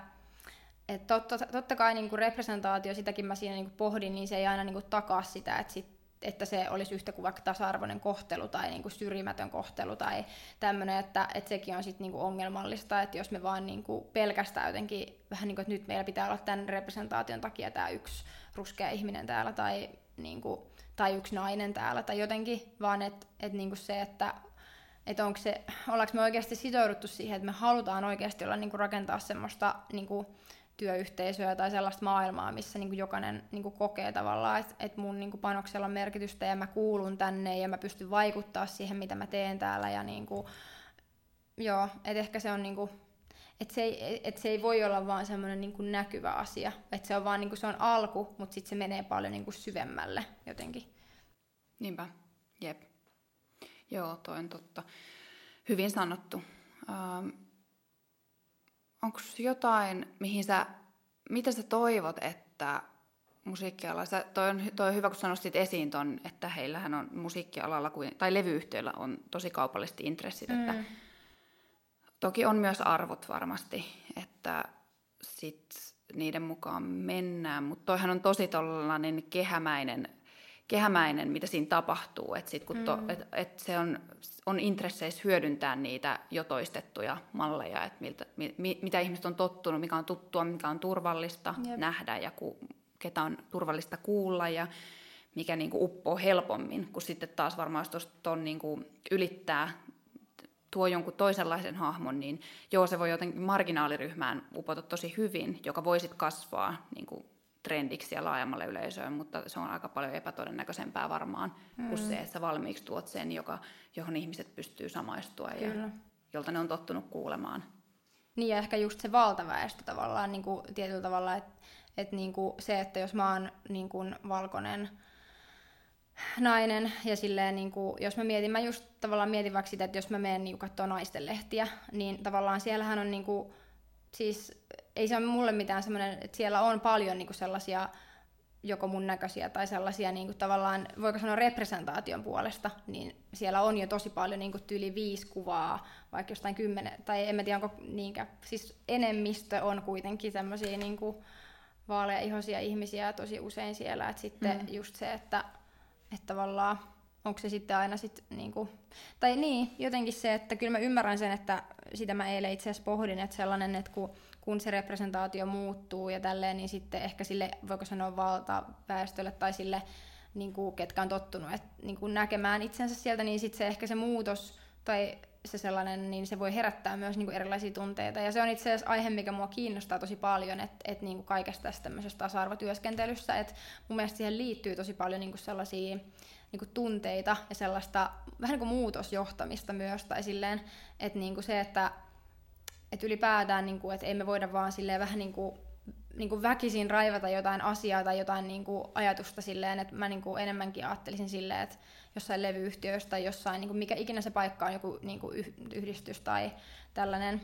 et totta, totta kai niin kuin representaatio, sitäkin mä siinä niin kuin pohdin, niin se ei aina niin kuin takaa sitä, että sit että se olisi yhtä kuin vaikka tasa-arvoinen kohtelu tai niin kuin syrjimätön kohtelu tai tämmöinen, että, että sekin on sitten niin kuin ongelmallista, että jos me vaan niin kuin pelkästään jotenkin vähän niin kuin, että nyt meillä pitää olla tämän representaation takia tämä yksi ruskea ihminen täällä tai, niin kuin, tai yksi nainen täällä tai jotenkin, vaan että, että niin se, että että onko se, ollaanko me oikeasti sitouduttu siihen, että me halutaan oikeasti olla niin kuin rakentaa semmoista niin kuin, työyhteisöä tai sellaista maailmaa, missä niin kuin jokainen niin kuin kokee tavallaan, että, että mun niin kuin panoksella on merkitystä ja mä kuulun tänne ja mä pystyn vaikuttaa siihen, mitä mä teen täällä. Ja niin kuin, joo, että ehkä se on niin kuin, että se, ei, että se ei voi olla vaan semmoinen niin näkyvä asia. Että se on vaan niin kuin, se on alku, mutta sitten se menee paljon niin kuin syvemmälle jotenkin. Niinpä, jep. Joo, toi on totta. Hyvin sanottu. Ähm, onko jotain, mihin sä, mitä sä toivot, että musiikkialalla, sä, toi, on, toi on hyvä, kun sä nostit esiin ton, että heillähän on musiikkialalla, tai levyyhtiöillä on tosi kaupallisesti intressit, mm. että toki on myös arvot varmasti, että sit niiden mukaan mennään, mutta toihan on tosi tollainen kehämäinen kehämäinen, mitä siinä tapahtuu. Että sit kun to, mm. et, et se on, on intresseissä hyödyntää niitä jo toistettuja malleja, että miltä, mi, mitä ihmiset on tottunut, mikä on tuttua, mikä on turvallista Jep. nähdä ja ku, ketä on turvallista kuulla ja mikä niin kuin uppoo helpommin, kun sitten taas varmaan jos tuon niin kuin ylittää tuo jonkun toisenlaisen hahmon, niin joo, se voi jotenkin marginaaliryhmään upota tosi hyvin, joka voi sitten kasvaa niin kuin trendiksi ja laajemmalle yleisöön, mutta se on aika paljon epätodennäköisempää varmaan mm. kuin se, että sä valmiiksi tuot sen, joka, johon ihmiset pystyy samaistua Kyllä. ja jolta ne on tottunut kuulemaan. Niin ja ehkä just se valtaväestö tavallaan niin kuin tietyllä tavalla, että et niin kuin se, että jos mä oon niin kuin valkoinen nainen ja silleen niin kuin, jos mä mietin, mä just tavallaan mietin vaikka sitä, että jos mä menen niin katsoa naisten lehtiä, niin tavallaan siellähän on niin kuin, siis ei se ole mulle mitään semmoinen, että siellä on paljon niinku sellaisia joko mun näköisiä tai sellaisia niin kuin tavallaan, voiko sanoa representaation puolesta, niin siellä on jo tosi paljon niin kuin yli viisi kuvaa, vaikka jostain kymmenen, tai en mä tiedä onko niinkä, siis enemmistö on kuitenkin semmoisia niin vaalea-ihoisia ihmisiä tosi usein siellä, että sitten mm. just se, että, että tavallaan onko se sitten aina sit niinku, tai niin, jotenkin se, että kyllä mä ymmärrän sen, että sitä mä eilen itse asiassa pohdin, että sellainen, että kun kun se representaatio muuttuu ja tälleen, niin sitten ehkä sille, voiko sanoa valtaväestölle tai sille, niin kuin, ketkä on tottunut et, niin kuin näkemään itsensä sieltä, niin sitten se ehkä se muutos tai se sellainen, niin se voi herättää myös niin kuin erilaisia tunteita. Ja se on itse asiassa aihe, mikä mua kiinnostaa tosi paljon, että et niin kuin kaikesta tästä tämmöisestä tasa-arvotyöskentelyssä, että mun mielestä siihen liittyy tosi paljon niin kuin sellaisia niin kuin tunteita ja sellaista vähän niin kuin muutosjohtamista myös, tai silleen, että niin kuin se, että että ylipäätään, niin kuin, että ei me voida vaan silleen vähän niin kuin, niin kuin väkisin raivata jotain asiaa tai jotain niin kuin ajatusta silleen, että mä niin kuin enemmänkin ajattelisin silleen, että jossain levyyhtiössä tai jossain, niin kuin mikä ikinä se paikka on, joku niin kuin yhdistys tai tällainen,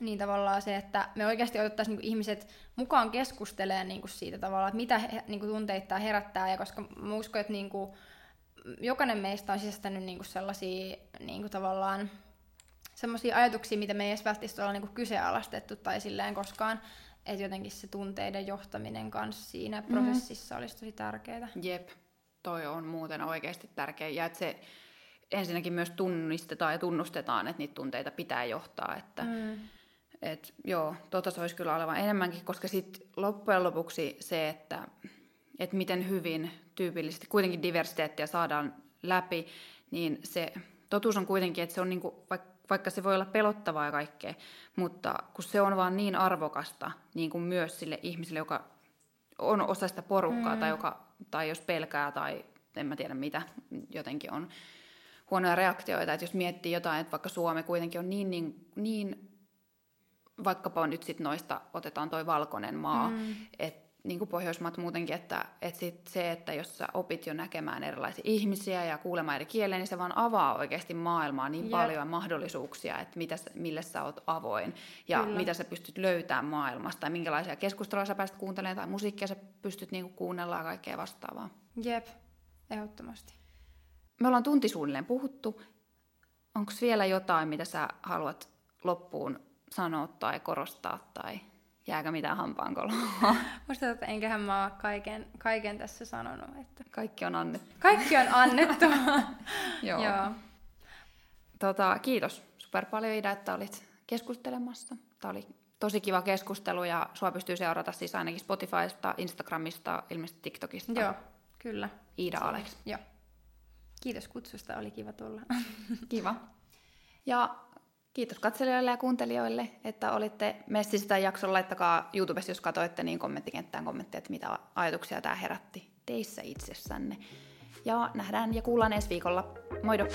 niin tavallaan se, että me oikeasti otettaisiin niin ihmiset mukaan keskustelemaan niin kuin siitä tavallaan, että mitä he, niin kuin tunteita herättää, ja koska mä uskon, että niin kuin, jokainen meistä on sisästänyt niin kuin sellaisia niin kuin tavallaan semmoisia ajatuksia, mitä me ei edes välttämättä olla niinku kyseenalaistettu tai silleen koskaan. Että jotenkin se tunteiden johtaminen kanssa siinä mm-hmm. prosessissa olisi tosi tärkeää. Jep, toi on muuten oikeasti tärkeä. Ja että se ensinnäkin myös tunnistetaan ja tunnustetaan, että niitä tunteita pitää johtaa. Että, mm. et, joo, tota se olisi kyllä olevan enemmänkin, koska sitten loppujen lopuksi se, että et miten hyvin tyypillisesti kuitenkin diversiteettiä saadaan läpi, niin se totuus on kuitenkin, että se on niinku, vaikka vaikka se voi olla pelottavaa ja kaikkea, mutta kun se on vaan niin arvokasta, niin kuin myös sille ihmiselle, joka on osa sitä porukkaa, mm. tai, joka, tai jos pelkää tai en mä tiedä mitä, jotenkin on huonoja reaktioita, että jos miettii jotain, että vaikka Suomi kuitenkin on niin, niin, niin vaikkapa nyt sitten noista otetaan toi valkoinen maa, mm. että niin kuin Pohjoismaat muutenkin, että, että sit se, että jos sä opit jo näkemään erilaisia ihmisiä ja kuulemaan eri kieliä, niin se vaan avaa oikeasti maailmaa niin Jep. paljon mahdollisuuksia, että mitä, sä- mille sä oot avoin ja Kyllä. mitä sä pystyt löytämään maailmasta tai minkälaisia keskusteluja sä pääset kuuntelemaan tai musiikkia sä pystyt niin kuin kuunnella ja kaikkea vastaavaa. Jep, ehdottomasti. Me ollaan tunti suunnilleen puhuttu. Onko vielä jotain, mitä sä haluat loppuun sanoa tai korostaa tai jääkö mitään hampaankoloa? <laughs> Musta että enköhän mä oon kaiken, kaiken tässä sanonut, että Kaikki on annettu. kaikki on annettu. <laughs> Joo. Joo. Tota, kiitos super paljon Ida, että olit keskustelemassa. Tämä oli tosi kiva keskustelu ja sua pystyy seurata siis ainakin Spotifysta, Instagramista, ilmeisesti TikTokista. Joo, kyllä. Ida Alex. Joo. Kiitos kutsusta, oli kiva tulla. Kiva. <laughs> Ja kiitos katselijoille ja kuuntelijoille, että olitte messissä tämän jakson. Laittakaa YouTubessa, jos katsoitte, niin kommenttikenttään kommentteja, että mitä ajatuksia tämä herätti teissä itsessänne. Ja nähdään ja kuullaan ensi viikolla. Moido!